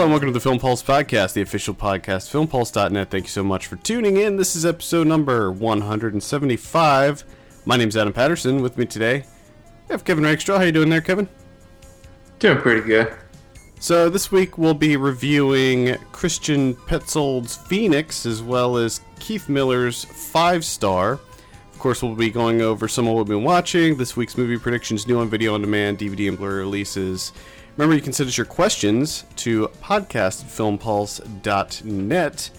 Hello and welcome to the Film Pulse podcast, the official podcast, filmpulse.net. Thank you so much for tuning in. This is episode number 175. My name's Adam Patterson. With me today, I have Kevin Rakestraw. How you doing there, Kevin? Doing pretty good. So this week we'll be reviewing Christian Petzold's Phoenix as well as Keith Miller's Five Star. Of course, we'll be going over some of what we've been watching, this week's movie predictions, new on video on demand, DVD and Blu-ray releases. Remember, you can send us your questions to podcast@filmpulse.net.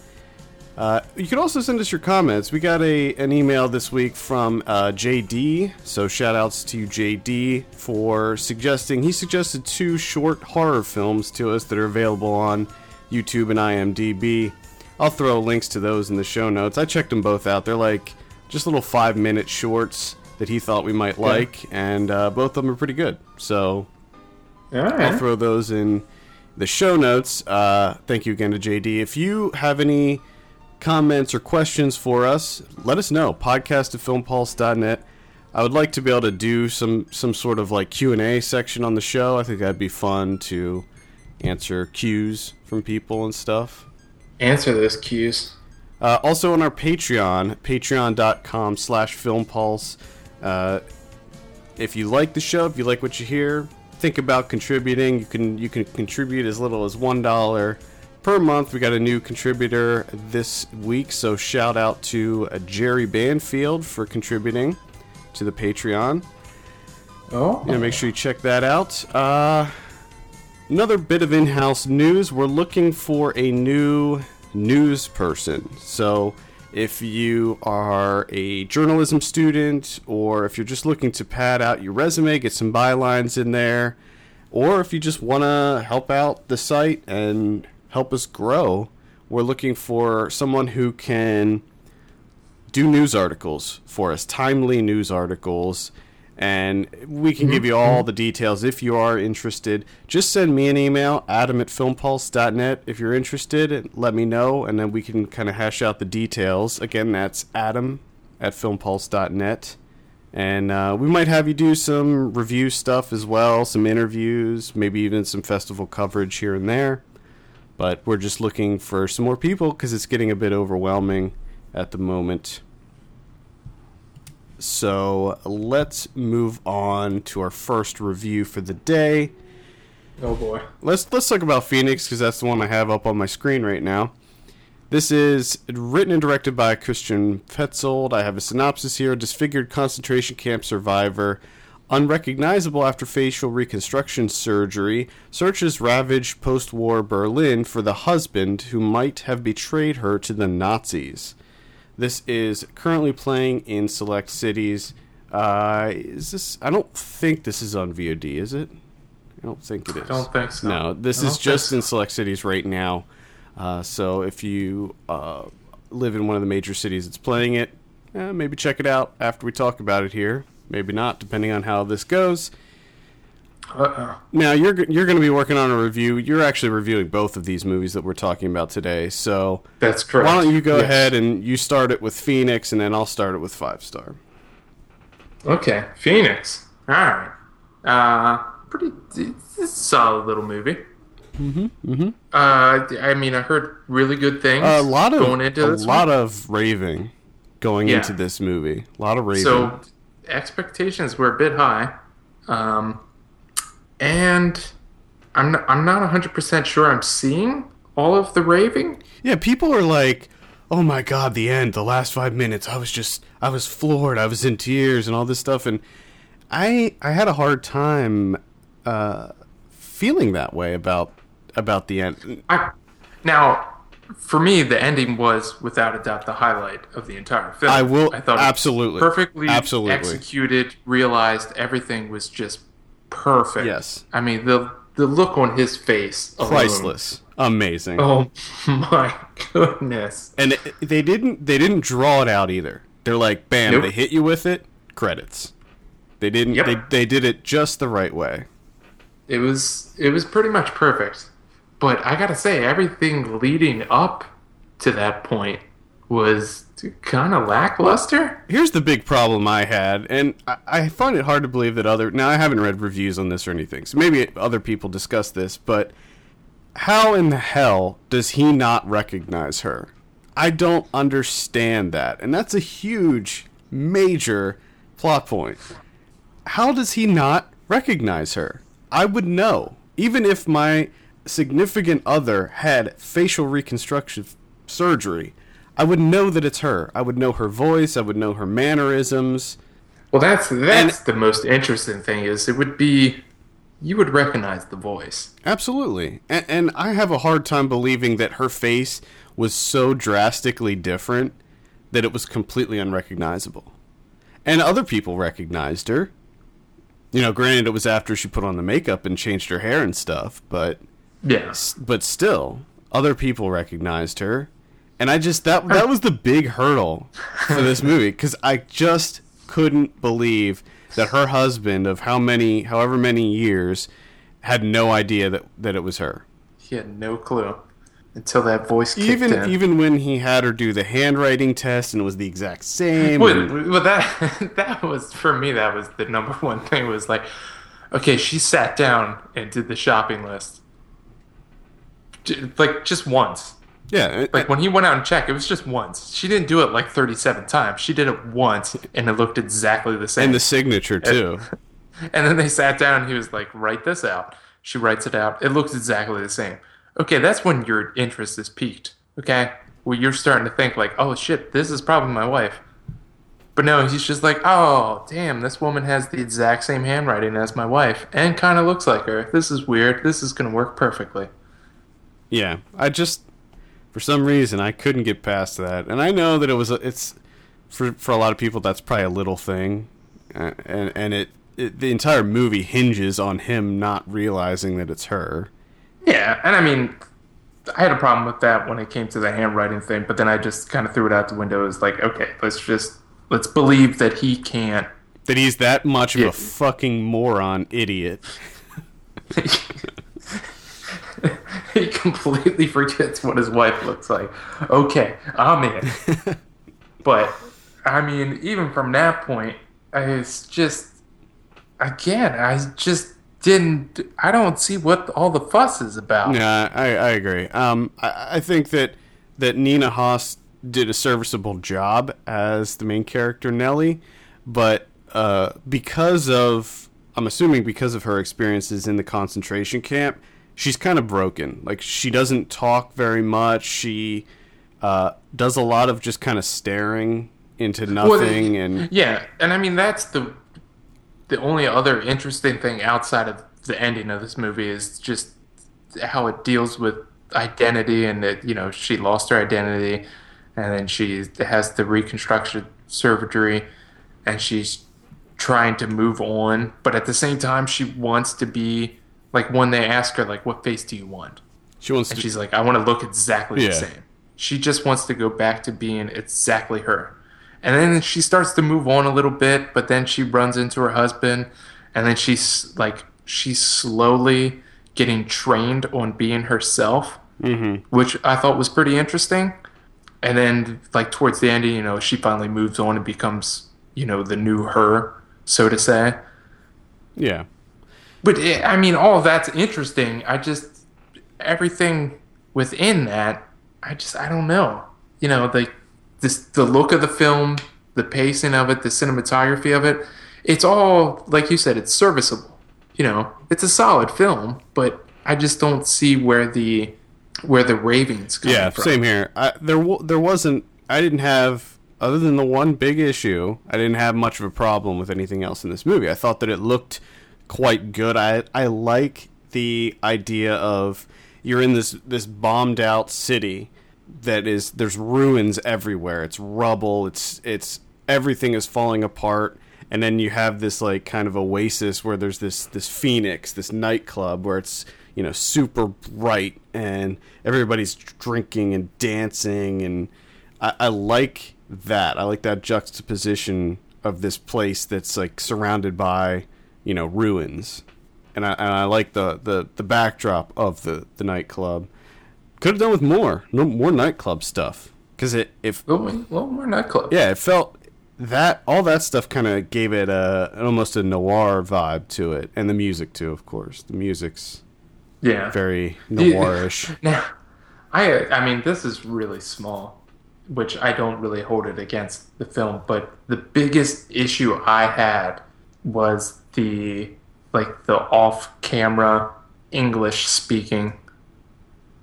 Uh, you can also send us your comments. We got a an email this week from uh, JD, so shout outs to JD for suggesting. He suggested two short horror films to us that are available on YouTube and IMDb. I'll throw links to those in the show notes. I checked them both out. They're like just little five minute shorts that he thought we might like, and uh, both of them are pretty good. So All I'll throw those in the show notes. Uh, thank you again to JD. If you have any comments or questions for us, let us know. Podcast at filmpulse.net. I would like to be able to do some some sort of like Q and A section on the show. I think that'd be fun to answer cues from people and stuff. Answer those cues. Uh, also on our Patreon, patreon.com slash filmpulse. Uh, if you like the show, if you like what you hear, think about contributing. You can you can contribute as little as one dollar per month. We got a new contributor this week, so shout out to uh, Jerry Banfield for contributing to the Patreon. Oh. Yeah, make sure you check that out. Uh, another bit of in-house news. We're looking for a new news person. So, if you are a journalism student, or if you're just looking to pad out your resume, get some bylines in there, or if you just want to help out the site and help us grow, we're looking for someone who can do news articles for us, timely news articles, and we can give you all the details if you are interested. Just send me an email, adam at filmpulse.net, if you're interested, let me know, and then we can kind of hash out the details. Again, that's adam at filmpulse.net. And uh, we might have you do some review stuff as well, some interviews, maybe even some festival coverage here and there. But we're just looking for some more people because it's getting a bit overwhelming at the moment. So let's move on to our first review for the day. Oh boy. Let's let's talk about Phoenix because that's the one I have up on my screen right now. This is written and directed by Christian Petzold. I have a synopsis here: disfigured concentration camp survivor, unrecognizable after facial reconstruction surgery, searches ravaged post-war Berlin for the husband who might have betrayed her to the Nazis. This is currently playing in select cities. Uh, is this? I don't think this is on VOD. Is it? I don't think it is. don't think so. No, this is just think in select cities right now. Uh, so if you uh, live in one of the major cities that's playing it, eh, maybe check it out after we talk about it here. Maybe not, depending on how this goes. Uh-oh. Now you're you're going to be working on a review. You're actually reviewing both of these movies that we're talking about today. So That's correct. why don't you go Yes. ahead and you start it with Phoenix, and then I'll start it with Five Star. Okay. Phoenix. All right. Uh, pretty solid little movie. Mm-hmm. Mm-hmm. Uh, I mean, I heard really good things. A lot of going into a this lot of raving going Yeah. into this movie. A lot of raving. So expectations were a bit high, um, and I'm not, I'm not 100 percent sure I'm seeing all of the raving. Yeah, people are like, "Oh my god, the end, the last 5 minutes. I was just I was floored. I was in tears and all this stuff and I I had a hard time uh feeling that way about about the end. I, now, for me, the ending was without a doubt the highlight of the entire film. I will- I thought it was absolutely. perfectly Absolutely. executed. Realized everything was just perfect. Yes. I mean the the look on his face, alone. Priceless. Amazing. Oh my goodness! And it, they didn't they didn't draw it out either. They're like, "Bam, Nope. they hit you with it. Credits." They didn't Yep. they they did it just the right way. It was it was pretty much perfect. But I gotta say, everything leading up to that point was kind of lackluster. Here's the big problem I had, and I, I find it hard to believe that other. Now, I haven't read reviews on this or anything, so maybe other people discuss this, but how in the hell does he not recognize her? I don't understand that. And that's a huge, major plot point. How does he not recognize her? I would know. Even if my significant other had facial reconstruction surgery, I would know that it's her. I would know her voice, I would know her mannerisms. Well, that's that's and, the most interesting thing is it would be you would recognize the voice. Absolutely. And, and I have a hard time believing that her face was so drastically different that it was completely unrecognizable. And other people recognized her. You know, granted it was after she put on the makeup and changed her hair and stuff, but yeah. But still, other people recognized her. And I just that that was the big hurdle for this movie cuz I just couldn't believe that her husband of how many however many years had no idea that that it was her. He had no clue until that voice even in. even when he had her do the handwriting test and it was the exact same. Well, and... well, that that was for me. That was the number one thing. Was like, okay, she sat down and did the shopping list, like just once. Yeah, like when he went out and checked, it was just once. She didn't do it like thirty-seven times. She did it once, and it looked exactly the same. And the signature too. And, then they sat down, and he was like, "Write this out." She writes it out. It looks exactly the same. Okay, that's when your interest is peaked. Okay, well, you're starting to think like, "Oh shit, this is probably my wife." But no, he's just like, "Oh, damn, this woman has the exact same handwriting as my wife, and kind of looks like her. This is weird. This is gonna work perfectly." Yeah, I just for some reason I couldn't get past that, and I know that it was a, it's for for a lot of people that's probably a little thing, uh, and and it, it the entire movie hinges on him not realizing that it's her. Yeah, and I mean, I had a problem with that when it came to the handwriting thing, but then I just kind of threw it out the window. It's like, okay, let's just let's believe that he can't. That he's that much of a fucking moron idiot. he completely forgets what his wife looks like. Okay, I'm in. but I mean, even from that point, it's just again, I just didn't. I don't see what all the fuss is about. Yeah, I, I agree. Um, I, I think that that Nina Hoss did a serviceable job as the main character Nellie, but uh, because of I'm assuming because of her experiences in the concentration camp, she's kind of broken. Like she doesn't talk very much. She uh, does a lot of just kind of staring into nothing well, and yeah. And I mean that's the the only other interesting thing outside of the ending of this movie is just how it deals with identity and that you know she lost her identity and then she has the reconstruction surgery and she's trying to move on but at the same time she wants to be like when they ask her, like, what face do you want? She wants and to. she's like, I want to look exactly yeah. the same. She just wants to go back to being exactly her. And then she starts to move on a little bit, but then she runs into her husband, and then she's like, she's slowly getting trained on being herself, mm-hmm. which I thought was pretty interesting. And then, like towards the end, you know, she finally moves on and becomes, you know, the new her, so to say. Yeah. But it, I mean, all that's interesting. I just everything within that, I just I don't know. You know, the this the look of the film, the pacing of it, the cinematography of it. It's all like you said. It's serviceable. You know, it's a solid film, but I just don't see where the where the ravings come yeah, from. same here. I, there there wasn't. I didn't have other than the one big issue. I didn't have much of a problem with anything else in this movie. I thought that it looked quite good. I I like the idea of you're in this this bombed out city that is there's ruins everywhere. It's rubble. It's it's everything is falling apart and then you have this like kind of oasis where there's this this phoenix this nightclub where it's you know super bright and everybody's drinking and dancing and I, I, like that i like that juxtaposition of this place that's like surrounded by you know ruins, and I and I like the the the backdrop of the the nightclub. Could have done with more, more nightclub stuff because it if a little, little more nightclub. Yeah, it felt that all that stuff kind of gave it a almost a noir vibe to it, and the music too, of course. The music's Yeah. very noirish. Now, I I mean this is really small, which I don't really hold it against the film, but the biggest issue I had was the like the off-camera English speaking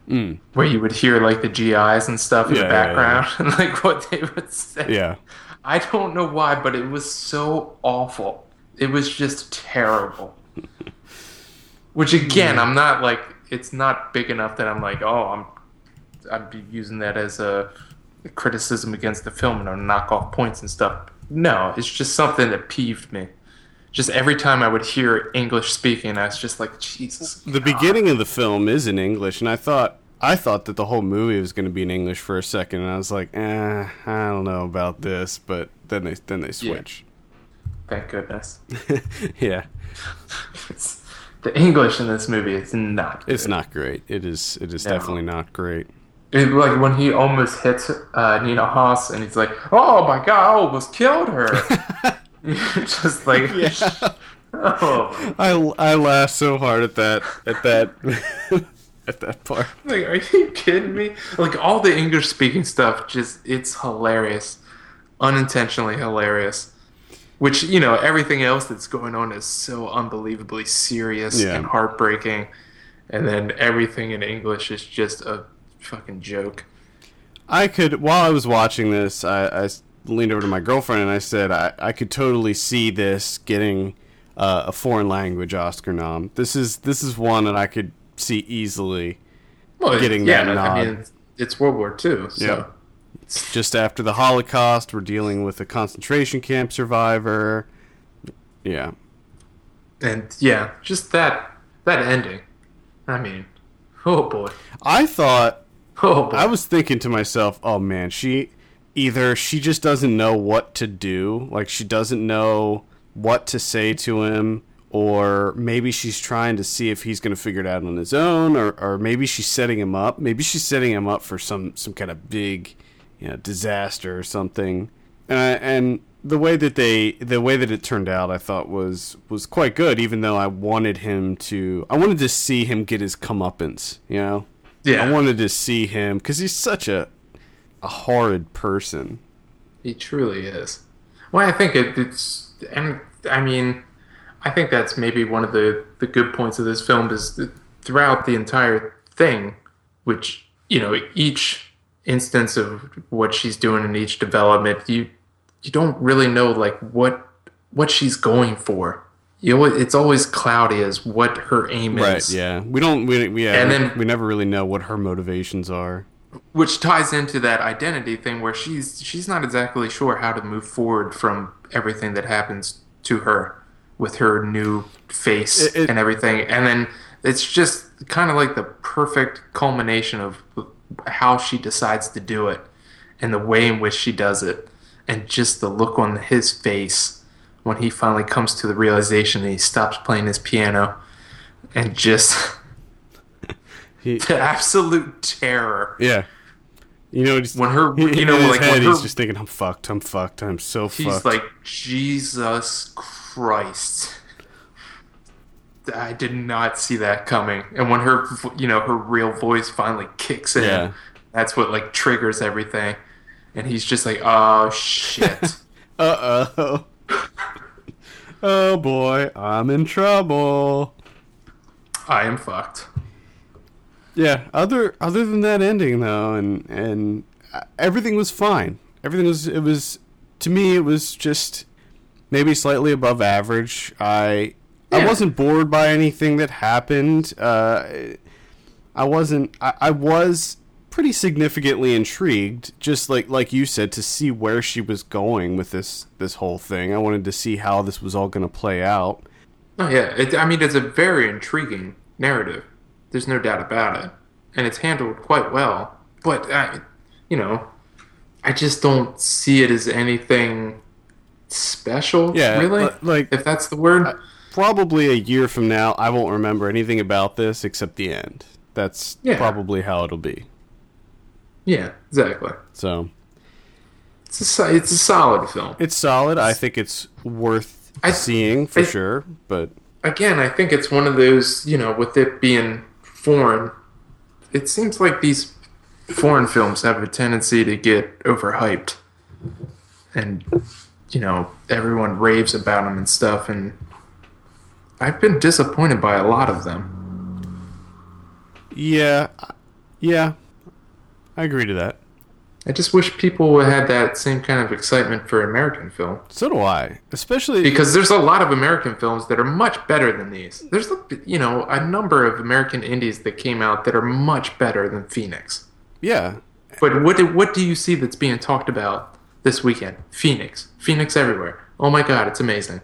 Mm. where you would hear like the GIs and stuff in Yeah, the yeah, background and like what they would say. Yeah, I don't know why, but it was so awful. It was just terrible. Which again, I'm not like it's not big enough that I'm like, oh, I'm I'd be using that as a criticism against the film and I'll knock off points and stuff. No, it's just something that peeved me. Just every time I would hear English speaking, I was just like, Jesus. the beginning of the film is in English, and I thought I thought that the whole movie was going to be in English for a second, and I was like, eh, I don't know about this, but then they then they switch. Thank goodness. Yeah, It's, the English in this movie is not. it's not great. It is it is No. definitely not great. It, like when he almost hits uh, Nina Hoss, and he's like, "Oh my god, I almost killed her." Just like, oh, I I laughed so hard at that at that at that part. like, are you kidding me? Like all the English speaking stuff, just it's hilarious, unintentionally hilarious. Which you know, everything else that's going on is so unbelievably serious Yeah. and heartbreaking, and then everything in English is just a fucking joke. I could while I was watching this, I, I leaned over to my girlfriend and I said I, I could totally see this getting uh, a foreign language Oscar nom. This is this is one that I could see easily. Well, Getting yeah, that I nod. mean, it's, it's World War II, so. Yeah. It's just after the Holocaust. We're dealing with a concentration camp survivor. Yeah, and yeah, just that that ending. I mean, oh boy, I thought oh boy. I was thinking to myself, oh man, she either she just doesn't know what to do, like she doesn't know what to say to him, or maybe she's trying to see if he's going to figure it out on his own, or, or maybe she's setting him up. Maybe she's setting him up for some some kind of big, you know, disaster or something. And and the way that they the way that it turned out, I thought was was quite good. Even though I wanted him to, I wanted to see him get his comeuppance. You know. yeah, I wanted to see him because he's such a a horrid person. he truly is. Well, I think it, it's, and I mean, I think that's maybe one of the the good points of this film is that throughout the entire thing, which you know, each instance of what she's doing in each development, you you don't really know like what what she's going for. You know, it's always cloudy as what her aim is. Right. Yeah. We don't. We, we yeah. And then- we never really know what her motivations are. Which ties into that identity thing where she's she's not exactly sure how to move forward from everything that happens to her with her new face It- it- and everything. And then it's just kind of like the perfect culmination of how she decides to do it and the way in which she does it and just the look on his face when he finally comes to the realization that he stops playing his piano and just He, the absolute terror yeah. You know, he's, when her, he- you know, like head, when her, he's just thinking, "I'm fucked. I'm fucked. I'm so he's fucked." He's like, Jesus Christ. I did not see that coming. And when her, you know, her real voice finally kicks in, Yeah. that's what like triggers everything. And he's just like, oh shit. uh oh. oh boy, I'm in trouble. I am fucked. Yeah. Other other than that ending though, and and uh, everything was fine. Everything was it was to me it was just maybe slightly above average. I I wasn't bored by anything that happened. Uh, I wasn't. I, I was pretty significantly intrigued, just like like you said, to see where she was going with this this whole thing. I wanted to see how this was all going to play out. Oh yeah, it, I mean it's a very intriguing narrative. There's no doubt about it, and it's handled quite well. But I, you know, I just don't see it as anything special. Yeah, really, like- if that's the word. Probably a year from now, I won't remember anything about this except the end. That's Yeah. probably how it'll be. yeah, exactly. So It's a it's a solid film. it's solid. I think it's worth I- seeing for I- sure. But Again, I think it's one of those. You know, with it being foreign. It seems like these foreign films have a tendency to get overhyped, and you know everyone raves about them and stuff. And I've been disappointed by a lot of them. Yeah, yeah, I agree to that. I just wish people would have that same kind of excitement for American film. So do I, especially because there's a lot of American films that are much better than these. There's you know a number of American indies that came out that are much better than Phoenix. Yeah, but what do, what do you see that's being talked about this weekend? Phoenix, Phoenix everywhere. Oh my God, it's amazing.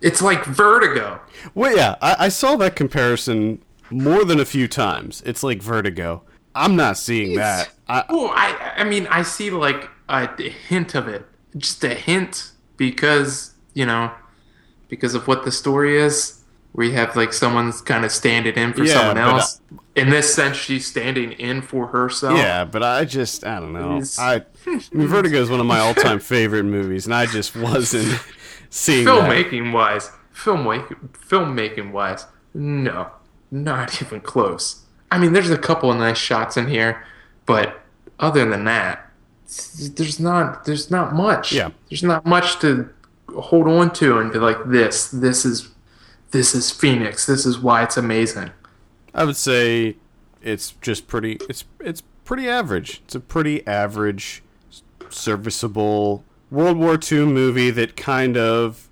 It's like Vertigo. Well, yeah, I, I saw that comparison more than a few times. It's like Vertigo. I'm not seeing it's, that. I, oh, I I mean, I see like a hint of it, just a hint, because you know, because of what the story is. We have like someone's kind of standing in for yeah, someone uh, else. I, in this sense, she's standing in for herself. Yeah, but I just I don't know. I, I mean, Vertigo is one of my all-time favorite movies, and I just wasn't seeing filmmaking that. wise, filmmaking filmmaking wise, no, not even close. I mean, there's a couple of nice shots in here, but other than that, there's not there's not much. Yeah, there's not much to hold on to and be like this. This is this is Phoenix. This is why it's amazing. I would say it's just pretty. It's it's pretty average. It's a pretty average, serviceable World War II movie that kind of.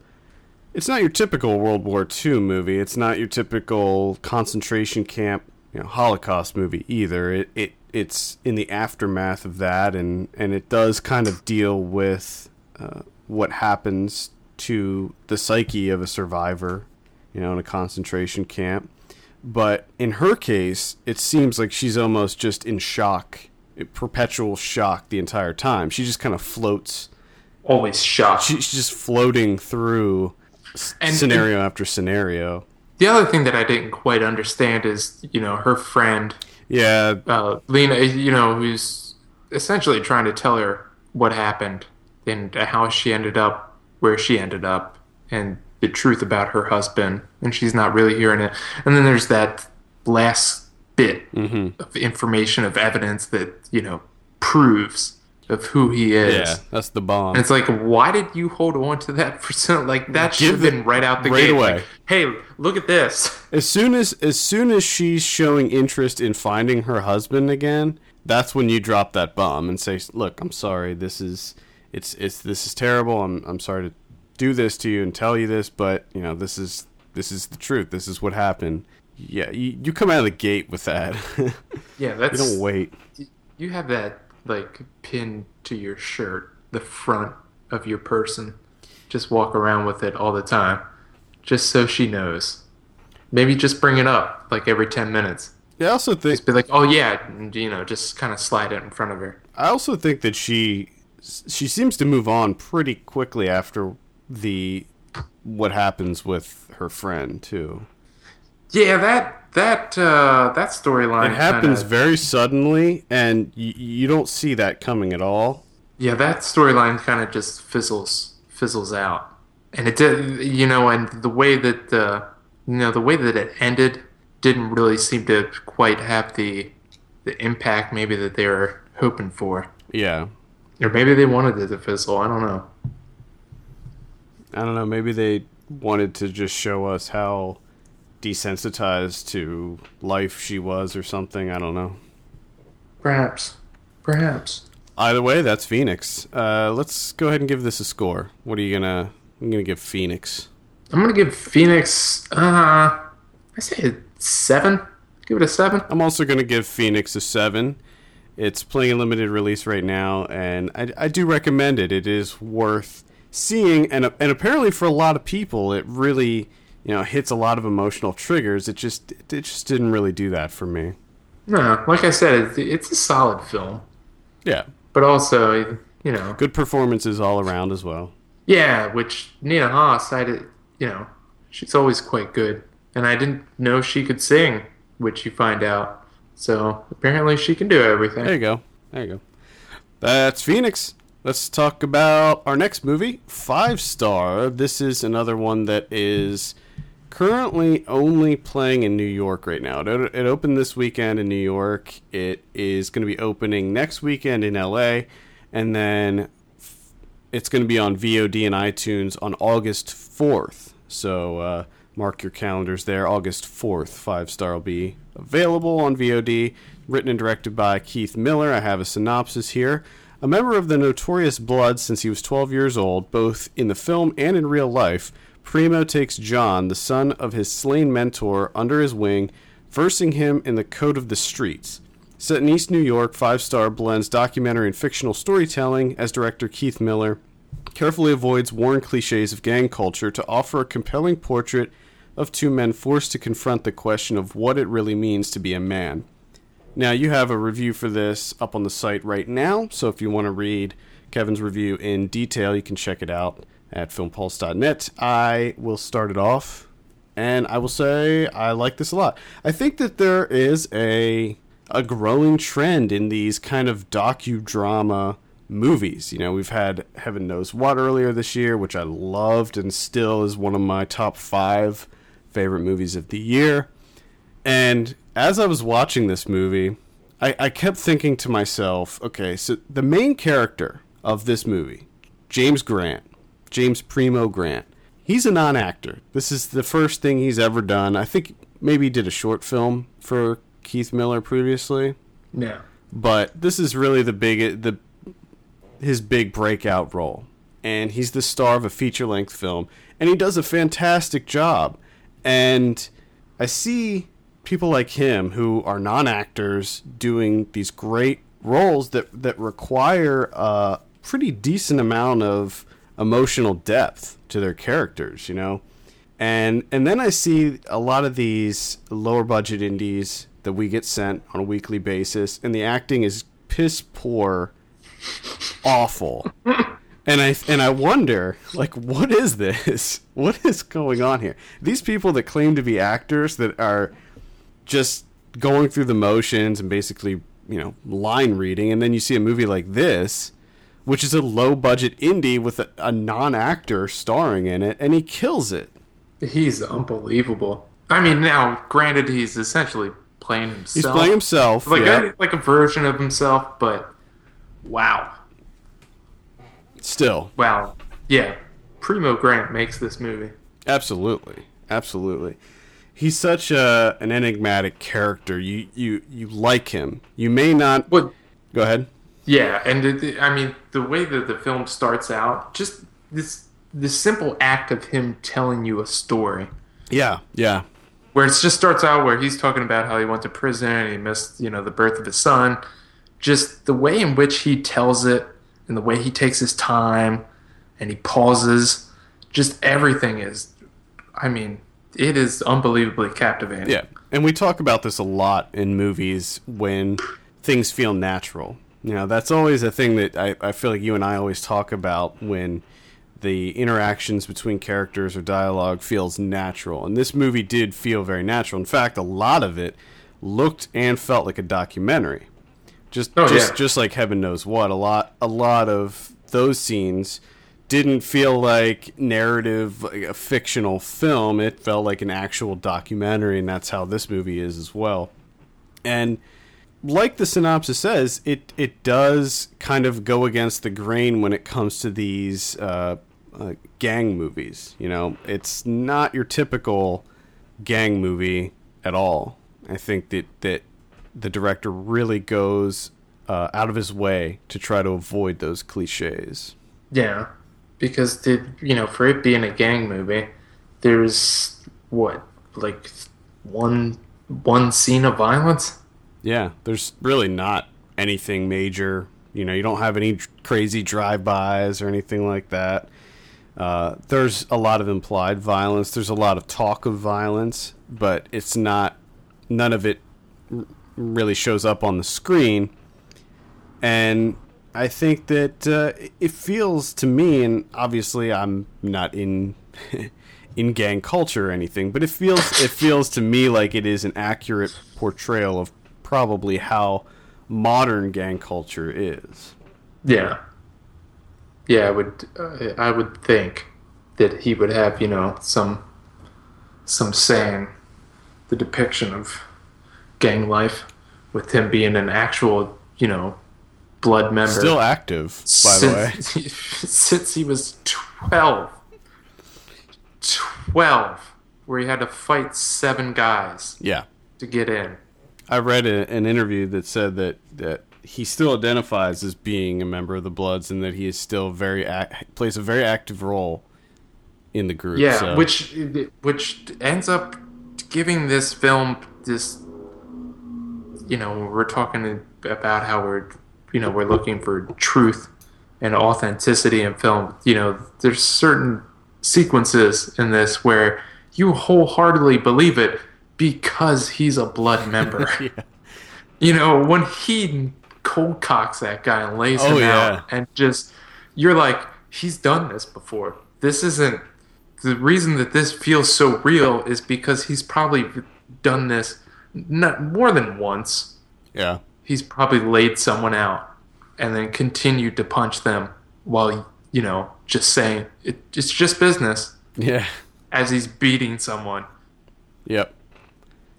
It's not your typical World War II movie. It's not your typical concentration camp you know, Holocaust movie either. It, it it's in the aftermath of that, and and it does kind of deal with uh, what happens to the psyche of a survivor, you know, in a concentration camp. But in her case, it seems like she's almost just in shock, perpetual shock the entire time. She just kind of floats. Always shocked. She's just floating through and, scenario and, after scenario the other thing that I didn't quite understand is, you know, her friend, yeah, uh, Lena, you know, who's essentially trying to tell her what happened and how she ended up where she ended up and the truth about her husband, and she's not really hearing it. And then there's that last bit mm-hmm. of information of evidence that you know proves of who he is. Yeah, that's the bomb. And it's like, why did you hold on to that for so like that should have been right out the right gate. Away. Like, hey, look at this. As soon as as soon as she's showing interest in finding her husband again, that's when you drop that bomb and say, "Look, I'm sorry. This is it's it's this is terrible. I'm I'm sorry to do this to you and tell you this, but you know this is this is the truth. This is what happened." Yeah, you, you come out of the gate with that. yeah, that's you don't wait. You have that like pinned to your shirt, the front of your person. Just walk around with it all the time, just so she knows. Maybe just bring it up like every ten minutes. Yeah, I also think just be like, oh yeah, and, you know, just kind of slide it in front of her. I also think that she she seems to move on pretty quickly after the what happens with her friend too. Yeah, that that uh, that storyline. It happens kinda... very suddenly, and y- you don't see that coming at all. Yeah, that storyline kind of just fizzles fizzles out, and it did. You know, and the way that the you know the way that it ended didn't really seem to quite have the the impact maybe that they were hoping for. Yeah, or maybe they wanted it to fizzle. I don't know. I don't know. Maybe they wanted to just show us how desensitized to life she was or something. I don't know. Perhaps. Perhaps. Either way, that's Phoenix. Uh, let's go ahead and give this a score. What are you gonna? I'm gonna give Phoenix. I'm gonna give Phoenix. Uh, I say a seven. Give it a seven. I'm also gonna give Phoenix a seven. It's playing a limited release right now, and I, I do recommend it. It is worth seeing, and and apparently for a lot of people, it really you know hits a lot of emotional triggers. It just it just didn't really do that for me. No, like I said, it's a solid film. Yeah, but also you know good performances all around as well. Yeah, which Nina Hoss, I did, you know, she's always quite good, and I didn't know she could sing, which you find out. So apparently she can do everything. There you go. There you go. That's Phoenix. Let's talk about our next movie, Five Star. This is another one that is currently only playing in New York right now. It, it opened this weekend in New York. It is going to be opening next weekend in LA, and then it's going to be on VOD and iTunes on August 4th. So uh, mark your calendars there. August 4th, Five Star will be available on VOD. Written and directed by Keith Miller. I have a synopsis here. A member of the Notorious Blood since he was 12 years old, both in the film and in real life, Primo takes John, the son of his slain mentor, under his wing, versing him in the code of the streets. Set in East New York, Five Star blends documentary and fictional storytelling as director Keith Miller carefully avoids worn cliches of gang culture to offer a compelling portrait of two men forced to confront the question of what it really means to be a man. Now, you have a review for this up on the site right now, so if you want to read Kevin's review in detail, you can check it out at filmpulse.net. I will start it off, and I will say I like this a lot. I think that there is a a growing trend in these kind of docudrama movies. You know, we've had Heaven Knows What earlier this year, which I loved and still is one of my top five favorite movies of the year. And as I was watching this movie, I, I kept thinking to myself, okay, so the main character of this movie, James Grant, James Primo Grant, he's a non actor. This is the first thing he's ever done. I think maybe he did a short film for Keith Miller previously. Yeah. But this is really the big the his big breakout role. And he's the star of a feature length film and he does a fantastic job. And I see people like him who are non actors doing these great roles that that require a pretty decent amount of emotional depth to their characters, you know. And and then I see a lot of these lower budget indies that we get sent on a weekly basis, and the acting is piss poor, awful. And I and I wonder, like, what is this? What is going on here? These people that claim to be actors that are just going through the motions and basically, you know, line reading, and then you see a movie like this, which is a low budget indie with a, a non actor starring in it, and he kills it. He's unbelievable. I mean, now, granted, he's essentially playing himself. He's playing himself, like yeah. a, like a version of himself, but wow, Still, wow, yeah. Primo Grant makes this movie. absolutely, absolutely. He's such a an enigmatic character. You you you like him. You may not. But Go ahead. Yeah, and it, it- I mean, the way that the film starts out, just this the simple act of him telling you a story. Yeah, yeah, where it just starts out where he's talking about how he went to prison and he missed you know the birth of his son just the way in which he tells it and the way he takes his time and he pauses just everything is i mean it is unbelievably captivating yeah. And we talk about this a lot in movies when things feel natural. You know, that's always a thing that I, I feel like you and I always talk about when the interactions between characters or dialogue feels natural. And this movie did feel very natural. In fact, a lot of it looked and felt like a documentary. Just Oh, just yeah. just like heaven knows what. A lot a lot of those scenes didn't feel like narrative like a fictional film. It felt like an actual documentary and that's how this movie is as well. And like the synopsis says, it it does kind of go against the grain when it comes to these uh, uh, gang movies. You know, it's not your typical gang movie at all. I think that that the director really goes uh, out of his way to try to avoid those cliches. yeah because the, you know for it being a gang movie there's what like one one scene of violence Yeah, there's really not anything major. You know, you don't have any crazy drive-bys or anything like that. Uh, there's a lot of implied violence. There's a lot of talk of violence, but it's not. None of it r- really shows up on the screen. And I think that uh, it feels to me, and obviously I'm not in in gang culture or anything, but it feels it feels to me like it is an accurate portrayal of probably how modern gang culture is. Yeah. Yeah, I would. Uh, I would think that he would have, you know, some some saying the depiction of gang life with him being an actual, you know, blood member. Still active, by the way. since, since he was 12. 12. Where he had to fight seven guys Yeah. to get in. I read a, an interview that said that, that he still identifies as being a member of the Bloods and that he is still very ac- plays a very active role in the group. Yeah, so- which which ends up giving this film this. You know, we're talking about how we're, you know, we're looking for truth and authenticity in film. You know, there's certain sequences in this where you wholeheartedly believe it because he's a blood member. You know, when he cold cocks that guy and lays Oh, him yeah. out, and just you're like, he's done this before. This isn't the reason that this feels so real is because he's probably done this not more than once. yeah. He's probably laid someone out and then continued to punch them while you know just saying it, it's just business Yeah. as he's beating someone. Yep.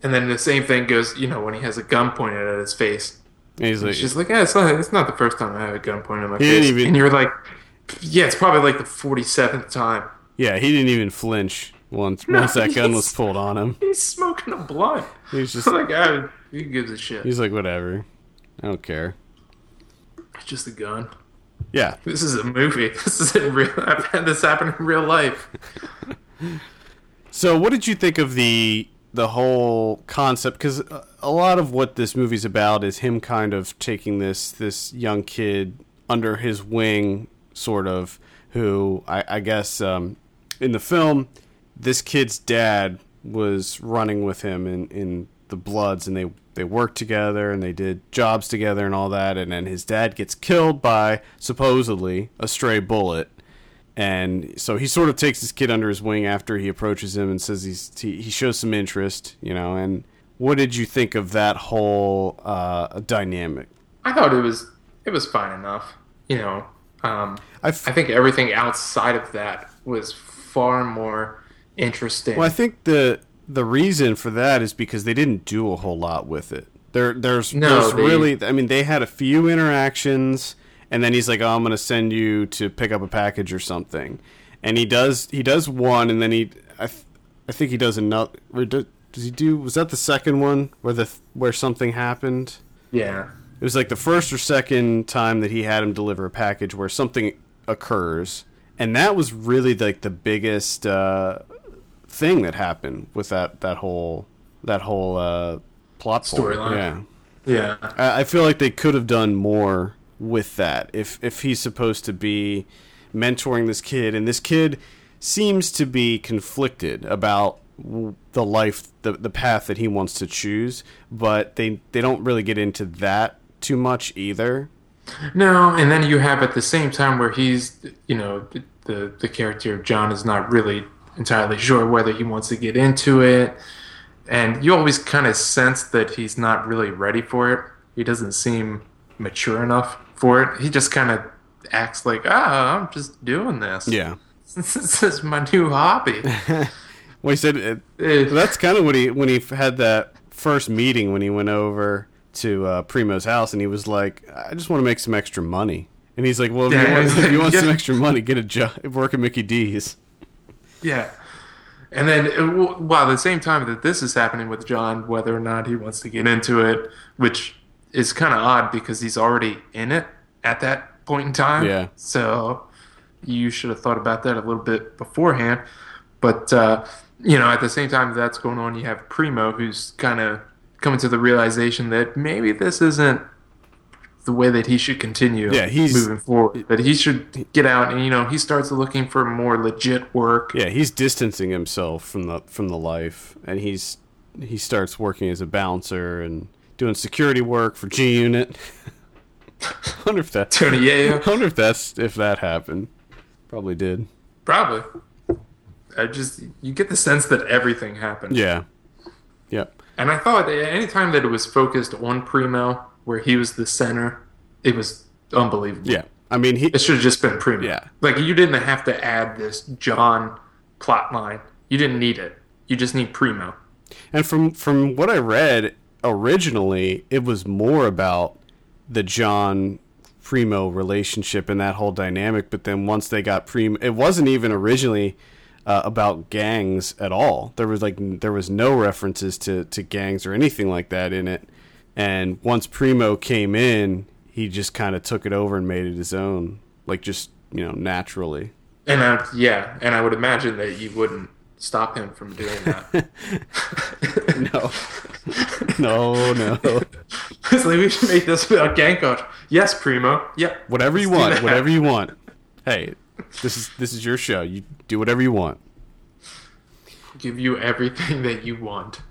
And then the same thing goes, you know, when he has a gun pointed at his face. And he's like, It's just like, yeah, it's not, it's not the first time I have a gun pointed at my He face. even- And you're like, yeah, it's probably like the 47th time. yeah, he didn't even flinch once once that gun was pulled on him. He's smoking a blunt. He's just like, ah, who gives a shit? he's like, whatever. I don't care. It's just a gun. Yeah. This is a movie. This is in real. I've had this happen in real life. So, what did you think of the the whole concept? Because a lot of what this movie's about is him kind of taking this this young kid under his wing, sort of. Who I, I guess um, in the film, this kid's dad was running with him in in the Bloods, and they they worked together and they did jobs together and all that. And then his dad gets killed by supposedly a stray bullet and so he sort of takes this kid under his wing after he approaches him and says he's he, he shows some interest, you know. And what did you think of that whole uh, dynamic? I thought it was it was fine enough. You know, um, I f- I think everything outside of that was far more interesting. well, I think the the reason for that is because they didn't do a whole lot with it. There, there's, No, there's they- really, I mean, they had a few interactions, and then he's like, "Oh, I'm going to send you to pick up a package or something," and he does, he does one, and then he, I, th- I think he does another. Does he do? Was that the second one where the where something happened? yeah, It was like the first or second time that he had him deliver a package where something occurs, and that was really like the biggest uh, thing that happened with that that whole that whole uh, plot. Storyline. Yeah, yeah. I, I feel like they could have done more with that. If if he's supposed to be mentoring this kid, and this kid seems to be conflicted about the life, the the path that he wants to choose, but they they don't really get into that too much either. No, and then you have at the same time where he's, you know, the the character of John is not really entirely sure whether he wants to get into it, and you always kind of sense that he's not really ready for it. He doesn't seem mature enough for it. He just kind of acts like, ah, I'm just doing this. Yeah. this is my new hobby. Well, he said uh, Eh, that's kind of what he when he had that first meeting when he went over to uh, Primo's house, and he was like, "I just want to make some extra money." And he's like, "Well, if you Yeah, want, if you want yeah. some extra money, get a job, work at Mickey D's." Yeah. And then, uh, while at the same time that this is happening with John, whether or not he wants to get into it, which is kind of odd because he's already in it at that point in time. Yeah. So you should have thought about that a little bit beforehand. But, uh, you know, at the same time that's going on, you have Primo who's kind of coming to the realization that maybe this isn't the way that he should continue Yeah, he's- moving forward. That he should get out and, you know, he starts looking for more legit work. Yeah, he's distancing himself from the from the life, and he's he starts working as a bouncer and doing security work for G Unit. wonder if that. Tony Yayo. wonder if that's if that happened. Probably did. Probably. I just you get the sense that everything happened. Yeah. Yep. And I thought that anytime that it was focused on Primo, where he was the center, it was unbelievable. Yeah. I mean, he. It should have just been Primo. Yeah. Like you didn't have to add this John plot line. You didn't need it. You just need Primo. And from from what I read originally, it was more about the John Primo relationship and that whole dynamic. But then once they got Primo, it wasn't even originally uh, about gangs at all. There was like there was no references to to gangs or anything like that in it. And once Primo came in, he just kind of took it over and made it his own, like just you know naturally. And I, yeah, and I would imagine that you wouldn't stop him from doing that. no, no, no. it's like we should make this gang coach. Yes, Primo. Yep. Whatever you want, whatever you want. Hey, this is this is your show. You do whatever you want. Give you everything that you want.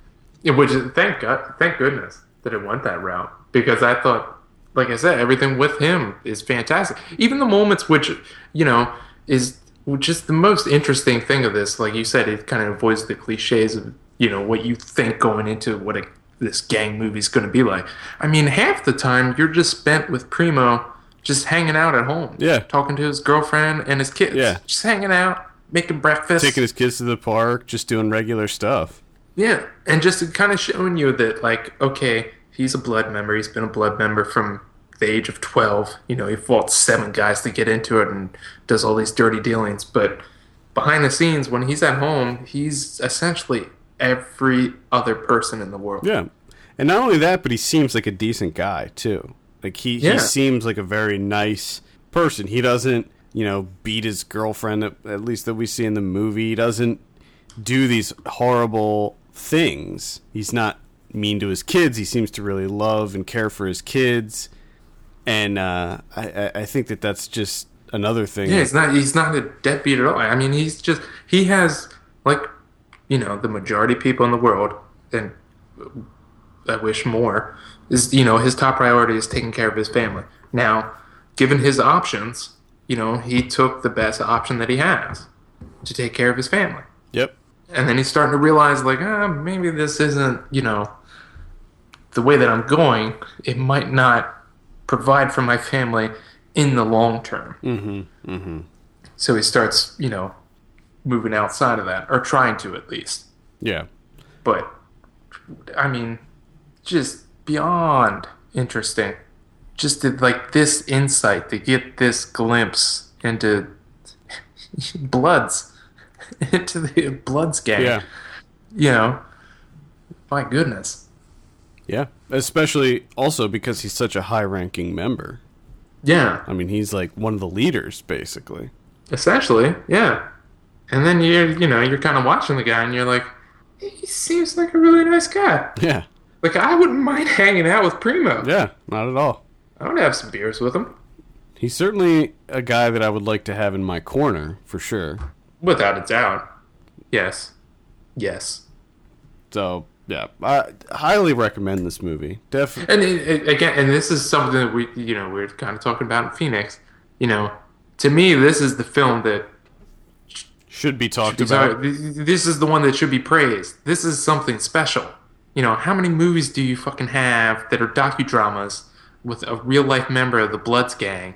Which is thank God, thank goodness that it went that route because I thought, like I said, everything with him is fantastic. Even the moments which you know is which is the most interesting thing of this. Like you said, it kind of avoids the cliches of you know what you think going into what a, this gang movie is going to be like. I mean, half the time you're just spent with Primo, just hanging out at home, Yeah. talking to his girlfriend and his kids, Yeah. just hanging out, making breakfast, Taking his kids to the park, just doing regular stuff. yeah, and just kind of showing you that, like, okay, he's a blood member. He's been a blood member from the age of 12. You know, he fought seven guys to get into it and does all these dirty dealings. But behind the scenes, when he's at home, he's essentially every other person in the world. Yeah, and not only that, but he seems like a decent guy too. Like he Yeah. he seems like a very nice person. He doesn't you know beat his girlfriend at, at least that we see in the movie. He doesn't do these horrible things. He's not mean to his kids. He seems to really love and care for his kids, and uh, I I- think that that's just another thing. Yeah, he's not he's not a deadbeat at all. I mean, he's just he has like you know the majority of people in the world, and I wish more is you know his top priority is taking care of his family. Now, given his options, you know he took the best option that he has to take care of his family, Yep. and then he's starting to realize like ah maybe this isn't you know the way that I'm going. It might not provide for my family in the long term. Mm-hmm. Mm-hmm. So he starts, you know, moving outside of that, or trying to at least. Yeah. But, I mean, just beyond interesting. Just to, like this insight, to get this glimpse into Bloods, into the Bloods gang. Yeah. You know, my goodness. Yeah. Especially also because he's such a high-ranking member. Yeah, I mean, he's like one of the leaders, basically. essentially, yeah. And then you're, you know, you're kind of watching the guy, and you're like, he seems like a really nice guy. Yeah. Like I wouldn't mind hanging out with Primo. Yeah. Not at all. I would have some beers with him, He's certainly a guy that I would like to have in my corner for sure. without a doubt. Yes, yes. So yeah, I highly recommend this movie. Definitely. And it, it, again, and this is something that we, you know, we are kind of talking about in Phoenix. You know, to me, this is the film that. Should be talked Sorry, about. th- this is the one that should be praised. This is something special. You know, how many movies do you fucking have that are docudramas with a real life member of the Bloods gang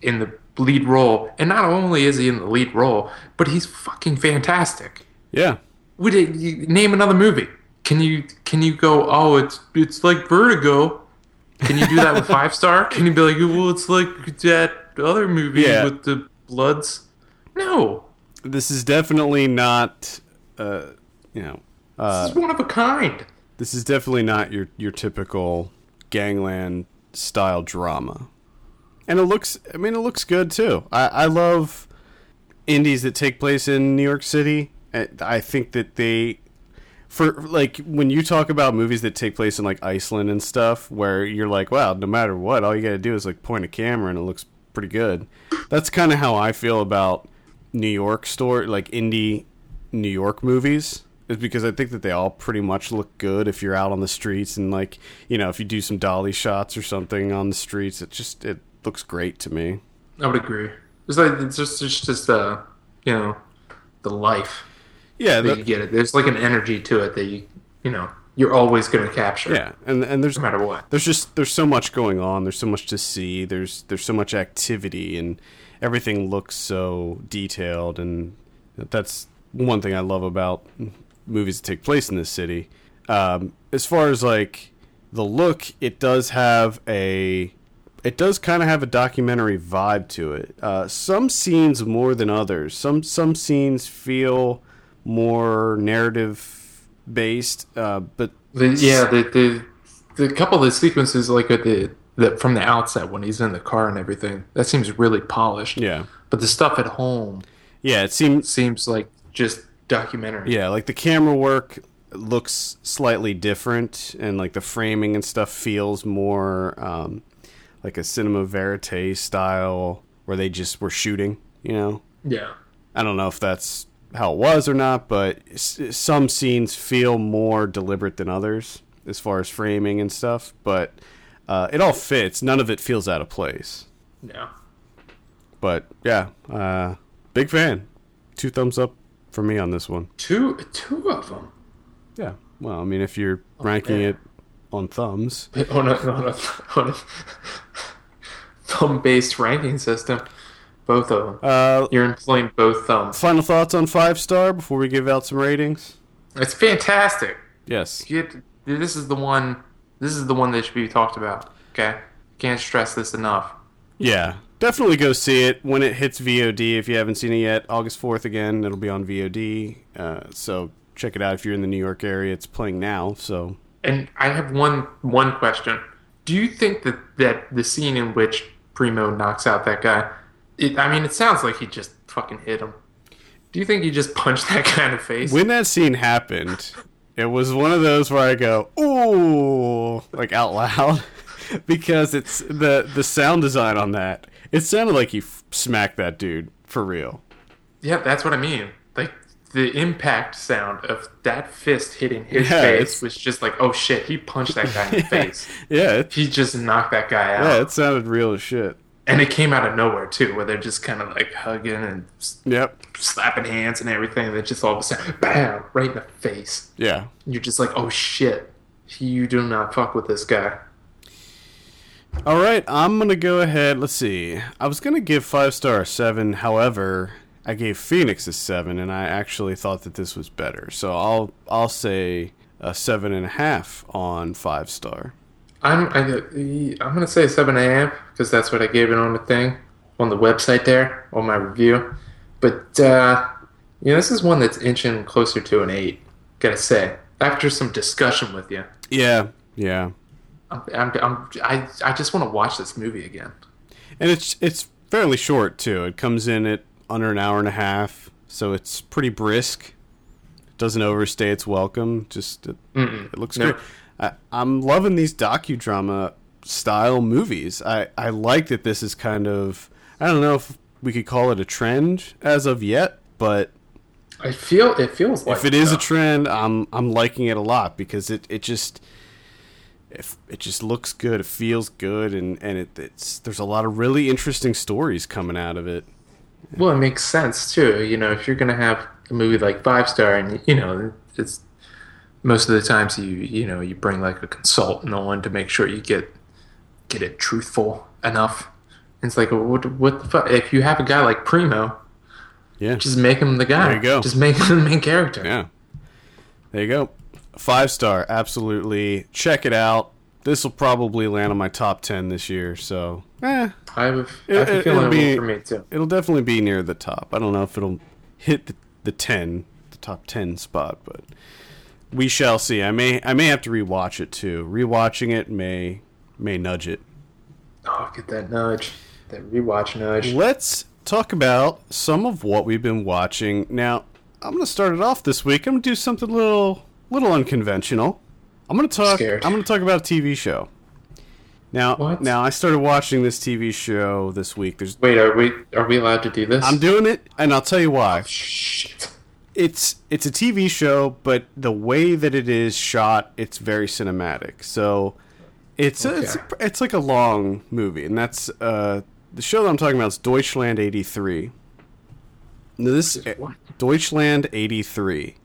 in the lead role? And not only is he in the lead role, but he's fucking fantastic. Yeah. Would it, you, name another movie? Can you can you go? Oh, it's it's like Vertigo. Can you do that with Five Star? Can you be like, well, it's like that other movie Yeah. with the Bloods? No, This is definitely not. Uh, you know. Uh, this is one of a kind. this is definitely not your your typical gangland style drama and it looks i mean it looks good too i i love indies that take place in new york city I- i think that they for like when you talk about movies that take place in like iceland and stuff where you're like wow no matter what all you gotta do is like point a camera and it looks pretty good that's kind of how i feel about new york store like indie new york movies is because I think that they all pretty much look good if you're out on the streets and like you know if you do some dolly shots or something on the streets it just it looks great to me. I would agree. It's like it's just it's just uh you know the life Yeah, that you get it. There's like an energy to it that you you know you're always going to capture. yeah, and and there's no matter what. there's just there's so much going on. There's so much to see. There's there's so much activity and everything looks so detailed and that's one thing I love about movies that take place in this city. Um, as far as like the look, it does have a it does kind of have a documentary vibe to it. Uh, some scenes more than others. Some some scenes feel more narrative based, uh, but The, yeah, the, the the couple of the sequences like at the, the from the outset when he's in the car and everything that seems really polished. yeah, But the stuff at home yeah, it seems seems like just documentary. yeah, like the camera work looks slightly different, and like the framing and stuff feels more um, like a cinema verite style, where they just were shooting. You know, Yeah. I don't know if that's how it was or not, but s- some scenes feel more deliberate than others as far as framing and stuff. But uh, it all fits. None of it feels out of place. Yeah. But yeah, uh, big fan. Two thumbs up for me on this one. Two two of them Yeah. Well, I mean, if you're ranking man. it on thumbs, on a on a, on a thumb based ranking system. Both of them. uh, You're employing both thumbs. final thoughts on five star before we give out some ratings. It's fantastic. Yes. Get, this is the one. This is the one that should be talked about. Okay, can't stress this enough. Yeah, definitely go see it when it hits VOD. If you haven't seen it yet, August fourth again, it'll be on VOD. Uh, so check it out if you're in the New York area. It's playing now. So And I have one one question. Do you think that that the scene in which Primo knocks out that guy? It, I mean, it sounds like he just fucking hit him. Do you think he just punched that guy in the face? when that scene happened, it was one of those where I go ooh like out loud because it's the the sound design on that. It sounded like he f- smacked that dude for real. Yeah, that's what I mean. Like the impact sound of that fist hitting his Yeah, face it's- was just like, oh shit, he punched that guy in the face. Yeah, it, He just knocked that guy out. yeah, it sounded real as shit. And it came out of nowhere too, where they're just kind of like hugging and Yep. slapping hands and everything. And then just all of a sudden, bam, right in the face. Yeah. You're just like, oh shit, you do not fuck with this guy. All right, I'm gonna go ahead. Let's see. I was gonna give five star a seven. However, I gave Phoenix a seven, and I actually thought that this was better. So I'll I'll say a seven and a half on five star. I'm I, I'm gonna say seven a.m. because that's what I gave it on the thing on the website there on my review. But uh, you know, this is one that's inching closer to an eight. Gotta say, after some discussion with you, Yeah, yeah, I'm, I'm, I'm I I just want to watch this movie again. and it's it's fairly short too. It comes in at under an hour and a half, so it's pretty brisk. It Doesn't overstay its welcome. Just it, It looks No. great. I, I'm loving these docudrama style movies. I, I like that this is kind of I don't know if we could call it a trend as of yet, but I feel it feels like if it is a trend, I'm I'm liking it a lot because it, it just if it just looks good, it feels good, and and it, it's there's a lot of really interesting stories coming out of it. Well, it makes sense too. You know, if you're gonna have a movie like Five Star, and you know, it's most of the times you you know you bring like a consultant on to make sure you get get it truthful enough. And it's like, what, what the fuck? If you have a guy like Primo, Yeah, just make him the guy. There you go. Just make him the main character. yeah. There you go. Five star, absolutely. Check it out. This will probably land on my top ten this year. So, eh, I have, a- I have a it- feeling it'll it be- for me too. it'll definitely be near the top. I don't know if it'll hit the, the ten, the top ten spot, but we shall see. I may I may have to rewatch it too. Rewatching it may may nudge it. Oh, get that nudge, that rewatch nudge. Let's talk about some of what we've been watching. Now, I'm going to start it off this week. I'm going to do something a little little unconventional. I'm going to talk Scared. I'm going to talk about a TV show. Now, What? now I started watching this TV show this week. There's Wait, are we are we allowed to do this? I'm doing it and I'll tell you why. Oh, shit. It's it's a TV show, but the way that it is shot, it's very cinematic. So it's it's Okay. it's like a long movie, and that's uh, the show that I'm talking about is Deutschland '83. This Is what? Deutschland '83.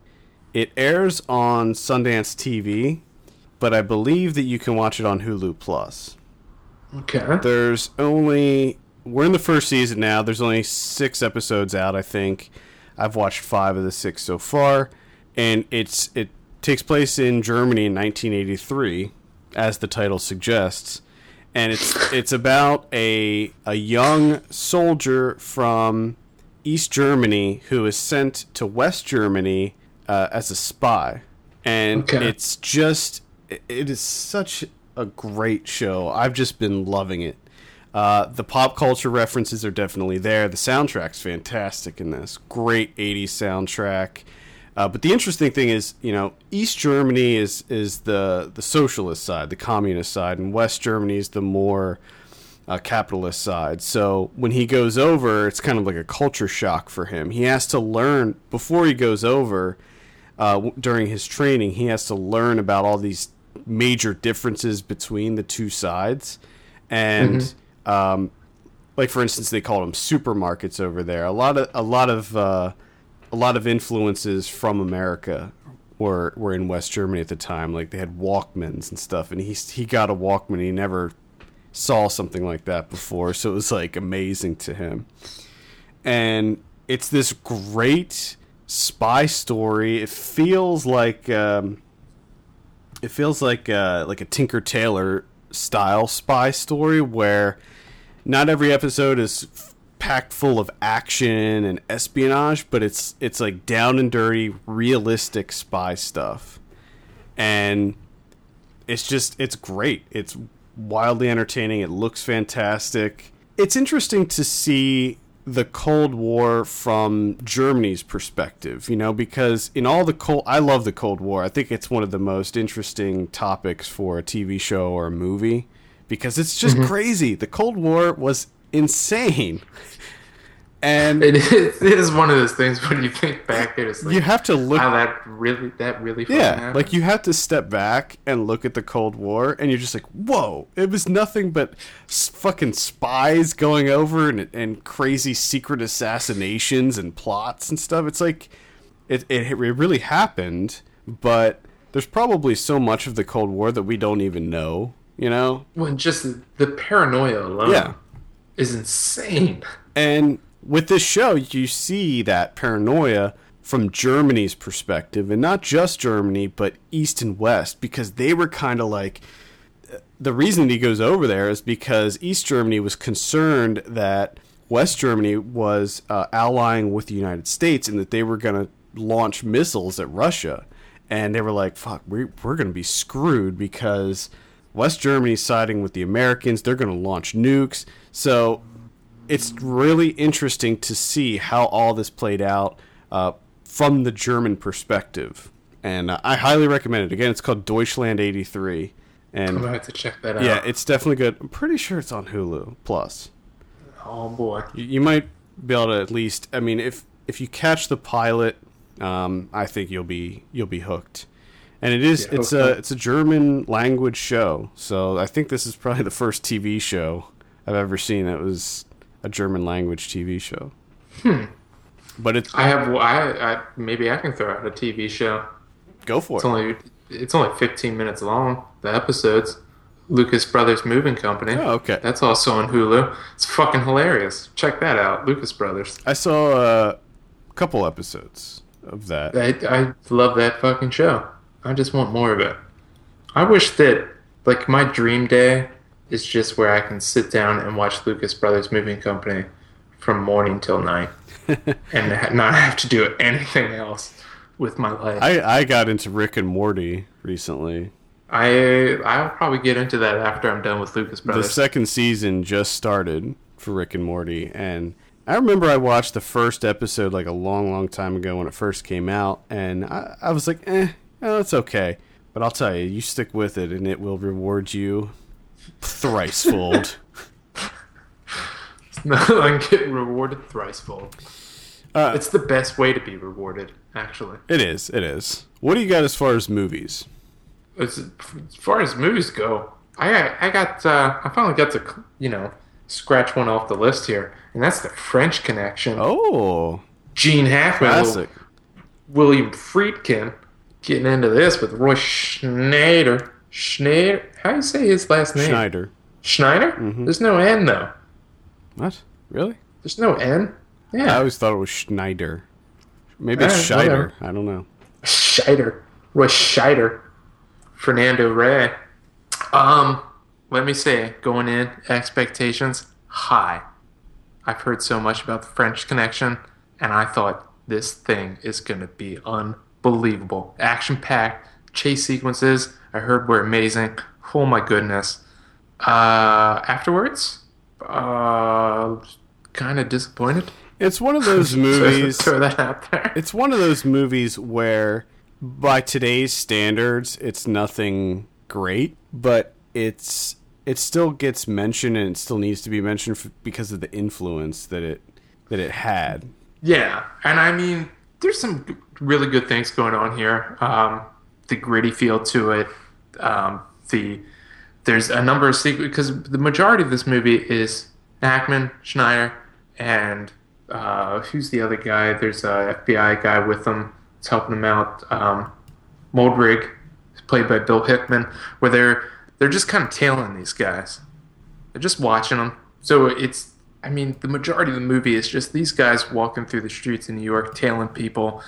It airs on Sundance TV, but I believe that you can watch it on Hulu Plus. Okay. There's only we're in the first season now. There's only six episodes out, I think. I've watched five of the six so far, and it's it takes place in Germany in 1983, as the title suggests, and it's it's about a a young soldier from East Germany who is sent to West Germany uh, as a spy, and Okay. it's just it- it is such a great show. I've just been loving it. Uh, the pop culture references are definitely there. The soundtrack's fantastic in this. Great 80s soundtrack. Uh, but the interesting thing is, you know, East Germany is is the the socialist side, the communist side, and West Germany is the more uh, capitalist side. So when he goes over, it's kind of like a culture shock for him. He has to learn before he goes over. Uh, during his training, he has to learn about all these major differences between the two sides, and um, like for instance, they call them supermarkets over there. A lot of a lot of uh, a lot of influences from America were were in West Germany at the time. Like they had Walkmans and stuff, and he he got a Walkman. He never saw something like that before, so it was like amazing to him. And it's this great spy story. It feels like um, it feels like uh, like a Tinker Tailor style spy story where not every episode is f- packed full of action and espionage, but it's it's like down and dirty, realistic spy stuff, and it's just it's great. It's wildly entertaining. It looks fantastic. It's interesting to see the Cold War from Germany's perspective, you know, because in all the cold I love the Cold War. I think it's one of the most interesting topics for a TV show or a movie because it's just mm-hmm. crazy. The Cold War was insane. And It is, it is one of those things when you think back, it's like, you have to look wow, that really, that really Yeah, happened. like you have to step back and look at the Cold War, and you're just like, "Whoa!" It was nothing but fucking spies going over and and crazy secret assassinations and plots and stuff. It's like it it, it really happened, but there's probably so much of the Cold War that we don't even know. You know? Well, just the paranoia alone Yeah. is insane. And with this show, you see that paranoia from Germany's perspective, and not just Germany, but East and West, because they were kind of like. The reason he goes over there is because East Germany was concerned that West Germany was uh, allying with the United States and that they were going to launch missiles at Russia. And they were like, fuck, we're, we're going to be screwed because West Germany's siding with the Americans. They're going to launch nukes. So it's really interesting to see how all this played out uh, from the German perspective. And uh, I highly recommend it. Again, it's called Deutschland 83. I'm And gonna have to check that out. yeah, it's definitely good. I'm pretty sure it's on Hulu Plus. oh boy. You, you might be able to at least. I mean, if if you catch the pilot, um, I think you'll be you'll be hooked. And it is Yeah, it's hooked a it's a German language show, so I think this is probably the first TV show I've ever seen that was a German language TV show. Hmm. But it's I have. I, I maybe I can throw out a TV show. go for It's it. only it's only 15 minutes long. The episodes. Lucas Brothers Moving Company. Oh, okay. That's also on Hulu. It's fucking hilarious. Check that out, Lucas Brothers. I saw a couple episodes of that. I, I love that fucking show. I just want more of it. I wish that, like, my dream day is just where I can sit down and watch Lucas Brothers Moving Company from morning till night and not have to do anything else with my life. I, I got into Rick and Morty recently. I I'll probably get into that after I'm done with Lucas Brothers. the second season just started for Rick and Morty, and I remember I watched the first episode like a long, long time ago when it first came out, and I, I was like, eh, oh, it's okay. But I'll tell you, you stick with it, and it will reward you thricefold. and get rewarded thricefold. uh, It's the best way to be rewarded, actually. it is, it is. What do you got as far as movies? as, as far as movies go, I got, I got, uh, I finally got to, you know, scratch one off the list here, and that's the French Connection. Oh, Gene Hackman, classic. William Friedkin, getting into this with Roy Schneider. Schneider, how do you say his last name? Schneider. Schneider. There's no N though. What? Really? There's no N. Yeah, I always thought it was Schneider. Maybe it's Alright, Scheider. I don't know. Scheider. Roy Scheider. Fernando Rey. Um, let me say, going in, expectations high. I've heard so much about the French Connection, and I thought this thing is going to be unbelievable. Action packed, chase sequences, I heard were amazing. Oh my goodness. Uh, afterwards, uh, kind of disappointed. It's one of those movies. Throw that out there. It's one of those movies where, by today's standards, it's nothing great, but it's it still gets mentioned and it still needs to be mentioned f- because of the influence that it that it had. Yeah, and I mean, there's some really good things going on here. Um, the gritty feel to it. Um, the there's a number of sequences because the majority of this movie is Hackman, Schneider, and uh, who's the other guy? There's a FBI guy with them. It's helping them out. Um, Mulderig, played by Bill Hickman, where they're they're just kind of tailing these guys. They're just watching them. So it's, I mean, the majority of the movie is just these guys walking through the streets in New York, tailing people,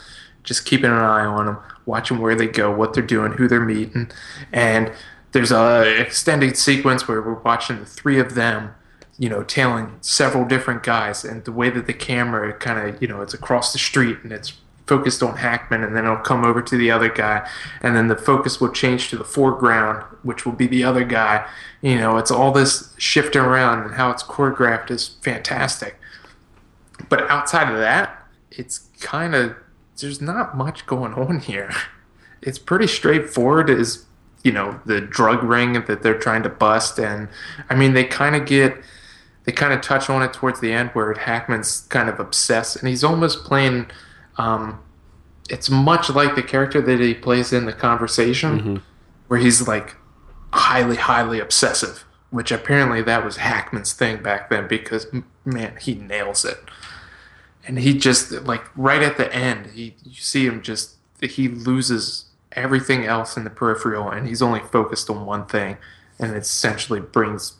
just keeping an eye on them, watching where they go, what they're doing, who they're meeting, and there's a extended sequence where we're watching the three of them, you know, tailing several different guys, and the way that the camera kind of, you know, it's across the street and it's focused on Hackman, and then it'll come over to the other guy, and then the focus will change to the foreground, which will be the other guy. You know, it's all this shifting around, and how it's choreographed is fantastic. But outside of that, it's kind of there's not much going on here. It's pretty straightforward. Is you know the drug ring that they're trying to bust, and I mean they kind of get they kind of touch on it towards the end where Hackman's kind of obsessed, and he's almost playing. Um, it's much like the character that he plays in the conversation, where he's like highly, highly obsessive. Which apparently that was Hackman's thing back then because man, he nails it. And he just like right at the end, he you see him just he loses everything else in the peripheral, and he's only focused on one thing, and it essentially brings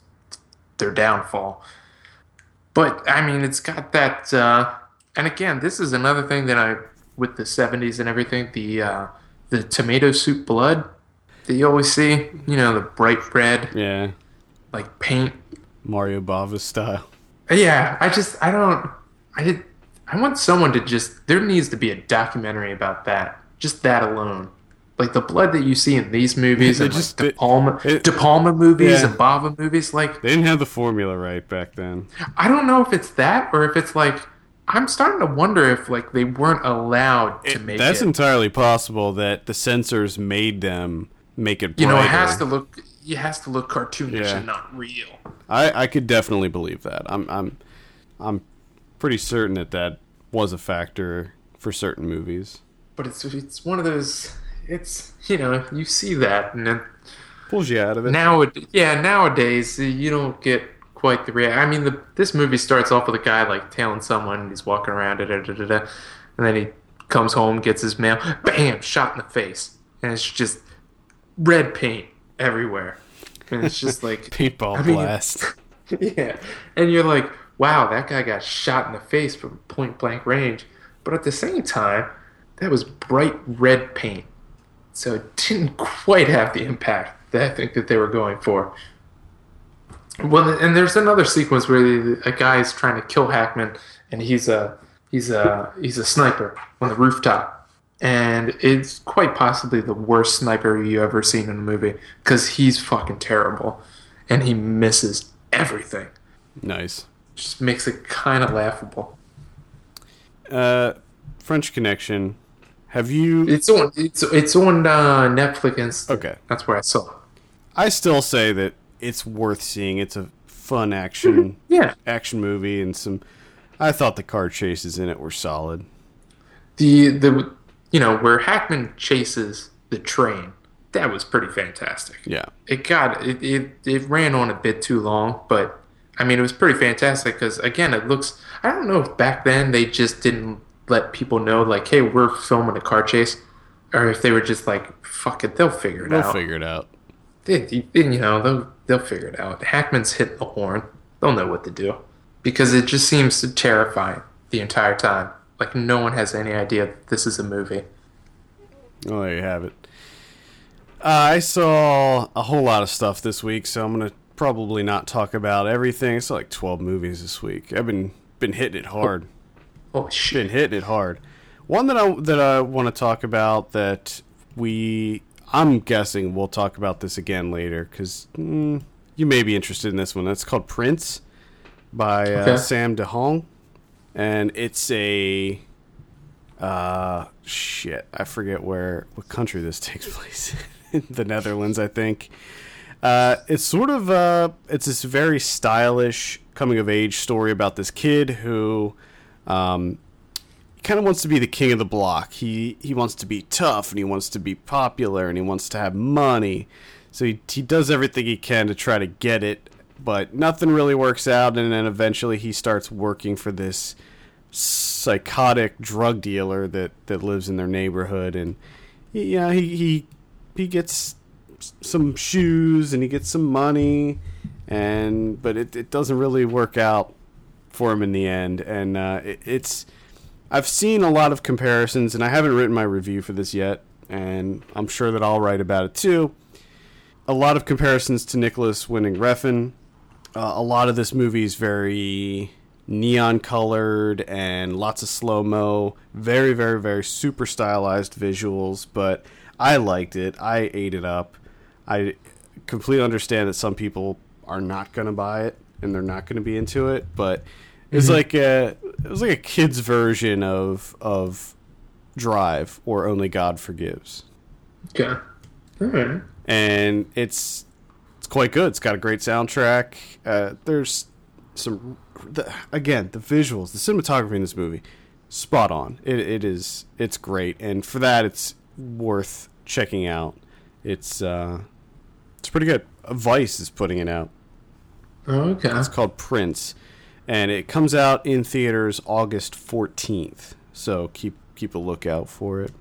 their downfall. But I mean, it's got that. Uh, and again, this is another thing that I, with the '70s and everything, the uh, the tomato soup blood that you always see. You know, the bright red, Yeah, like paint. Mario Bava style. Yeah, I just I don't I did I want someone to just there needs to be a documentary about that. Just that alone. Like the blood that you see in these movies It and just- like De Palma, it- De Palma movies Yeah. and Bava movies, like They didn't have the formula right back then. I don't know if it's that or if it's like I'm starting to wonder if like they weren't allowed to It- make that's it. entirely possible that the censors made them make it. you know, it has to look it has to look cartoonish Yeah. and not real. I, I could definitely believe that. I'm I'm I'm pretty certain that that was a factor for certain movies. But it's it's one of those it's you know, you see that and then Pulls you out of it. Now, yeah, nowadays you don't get quite the reaction. I mean, the, this movie starts off with a guy like tailing someone, and he's walking around, da, da, da, da, and then he comes home, gets his mail, bam, shot in the face, and it's just red paint everywhere, and it's just like Paintball I mean- blast. yeah, and you're like, wow, that guy got shot in the face from point blank range, but at the same time, that was bright red paint, so it didn't quite have the impact that I think that they were going for. Well, and there's another sequence where the, a guy is trying to kill Hackman, and he's a he's a he's a sniper on the rooftop, and it's quite possibly the worst sniper you ever seen in a movie because he's fucking terrible, and he misses everything. nice. Just makes it kind of laughable. Uh, French Connection. Have you? It's on it's it's on uh, Netflix. Okay. that's where I saw it. I still say that it's worth seeing. It's a fun action mm-hmm. Yeah, action movie and some. I thought the car chases in it were solid. the the you know where Hackman chases the train. That was pretty fantastic. Yeah. it got it, it it ran on a bit too long but i mean it was pretty fantastic because again it looks i don't know if back then they just didn't let people know like hey we're filming a car chase or if they were just like fuck it they'll figure it out. They'll figure it out. they, you know they'll, figure it out hackman's hitting the horn they'll know what to do because it just seems terrifying the entire time like no one has any idea that this is a movie Oh, there you have it. Uh, I saw a whole lot of stuff this week, so I'm gonna probably not talk about everything. I saw like 12 movies this week. I've been been hitting it hard. Oh Been shit! Been hitting it hard. One that I that I want to talk about that we I'm guessing we'll talk about this again later because mm, you may be interested in this one. It's called Prince by uh, Okay. Sam de Jong, and it's a uh shit I forget where what country this takes place in the Netherlands I think. Uh, it's sort of uh, it's this very stylish coming of age story about this kid who um, kind of wants to be the king of the block. He he wants to be tough and he wants to be popular and he wants to have money. So he he does everything he can to try to get it, but nothing really works out. And then eventually he starts working for this psychotic drug dealer that that lives in their neighborhood, and he, yeah, he he he gets some shoes and he gets some money, and but it it doesn't really work out for him in the end, and uh, it, it's I've seen a lot of comparisons, and I haven't written my review for this yet, and I'm sure that I'll write about it too. A lot of comparisons to Nicolas Winding Refn. Uh, a lot of this movie is very neon colored and lots of slow mo. Very, very, very super stylized visuals, but I liked it. I ate it up. I completely understand that some people are not going to buy it and they're not going to be into it, but it's like a it was like a kid's version of of Drive or Only God Forgives, Okay. All right. and it's it's quite good. It's got a great soundtrack. Uh, there's some the, again the visuals, the cinematography in this movie, spot on. It, it is it's great, and for that it's worth checking out. It's uh, it's pretty good. Vice is putting it out. Okay. It's called Prince, and it comes out in theaters August fourteenth. So keep keep a lookout for it.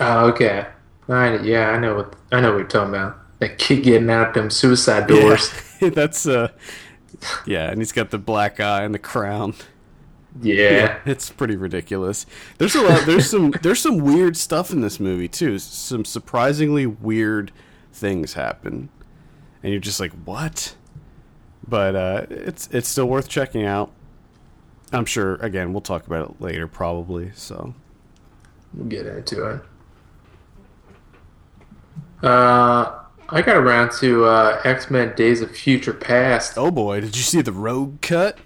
Oh, okay. Right. Yeah, I know what I know what you're talking about. That kid getting out them suicide doors. Yeah, that's uh, yeah, and he's got the black eye and the crown. Yeah. it's pretty ridiculous. There's a lot. There's some. There's some weird stuff in this movie too. Some surprisingly weird things happen, and you're just like, what? But uh, it's it's still worth checking out. I'm sure. Again, we'll talk about it later, probably. So We'll get into it. Uh, I got around to uh, X Men: Days of Future Past. Oh boy, did you see the Rogue cut?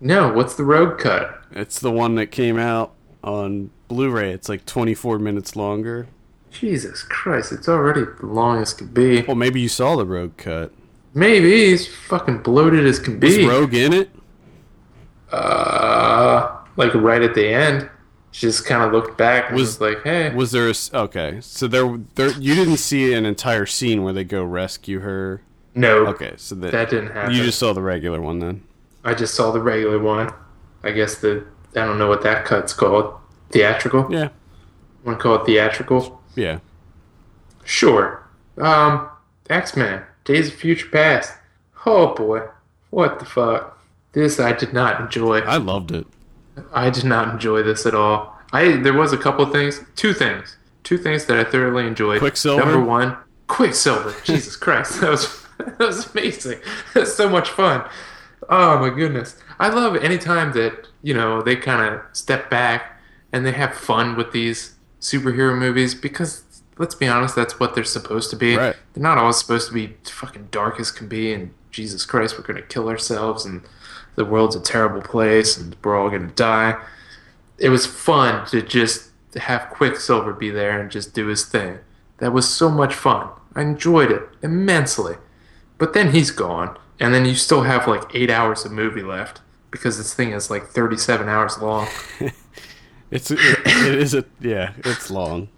No, what's the road cut? It's the one that came out on Blu-ray. It's like 24 minutes longer. Jesus Christ, it's already the longest could be. Well, maybe you saw the Rogue cut. Maybe he's fucking bloated as can be. Rogue in it? Uh, like right at the end, she just kind of looked back and Was- was like, "Hey, Was there a okay? So there, there, you didn't see an entire scene where they go rescue her. no, Okay, so that, that didn't happen." you just saw the regular one then. I just saw the regular one. I guess the I don't know what that cut's called. Theatrical. Yeah, Want to call it theatrical? yeah. Sure. Um, X Men: Days of Future Past. Oh boy, what the fuck? This I did not enjoy. I loved it. I did not enjoy this at all. I there was a couple things, two things, two things that I thoroughly enjoyed. Quicksilver? Number one, Quicksilver. Jesus Christ, that was that was amazing. That's so much fun. Oh my goodness, I love any time that you know they kind of step back and they have fun with these superhero movies because let's be honest, that's what they're supposed to be. Right. They're not always supposed to be fucking dark as can be and Jesus Christ, we're gonna kill ourselves and the world's a terrible place and we're all gonna die. It was fun to just have Quicksilver be there and just do his thing. That was so much fun. I enjoyed it immensely. But then he's gone, and then you still have like eight hours of movie left because this thing is like 37 hours long. It's it, it is a yeah. It's long.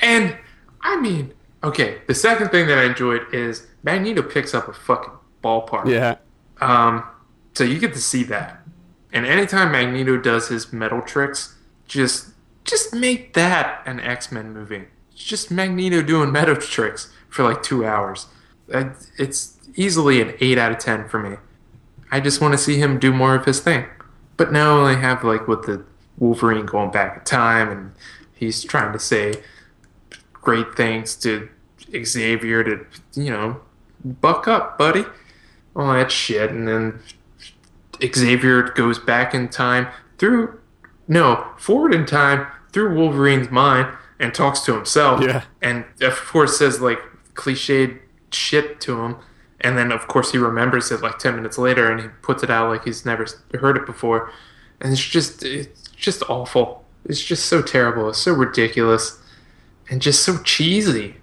And I mean, okay, the second thing that I enjoyed is Magneto picks up a fucking ballpark. Yeah, Um, so you get to see that. And anytime Magneto does his metal tricks, just just make that an X Men movie. Just Magneto doing metal tricks for like two hours. Uh, It's easily an eight out of ten for me. I just want to see him do more of his thing. But now they have like with the Wolverine going back in time, and he's trying to say great things to Xavier to, you know, buck up, buddy. All that shit. And then Xavier goes back in time through, no, forward in time through Wolverine's mind and talks to himself. Yeah. And of course says like cliched shit to him. And then of course he remembers it like 10 minutes later and he puts it out like he's never heard it before. And it's just, it's just awful. It's just so terrible. It's so ridiculous and just so cheesy.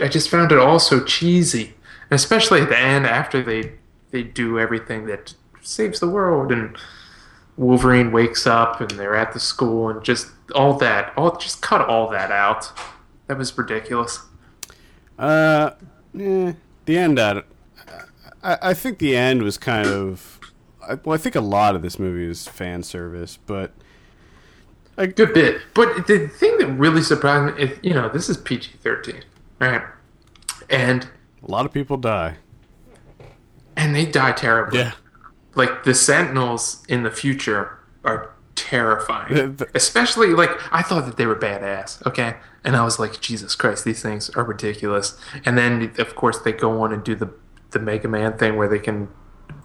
I just found it all so cheesy, and especially at the end after they they do everything that saves the world, and Wolverine wakes up, and they're at the school, and just all that, all just cut all that out. That was ridiculous. Uh, yeah, the end. I, I, I think the end was kind of. I, well, I think a lot of this movie is fan service, but a good bit. But the thing that really surprised me is, you know, this is PG thirteen, right? And a lot of people die, and they die terribly. Yeah, like the Sentinels in the future are terrifying. Especially like I thought that they were badass. Okay, and I was like, Jesus Christ, these things are ridiculous. And then of course they go on and do the the Mega Man thing where they can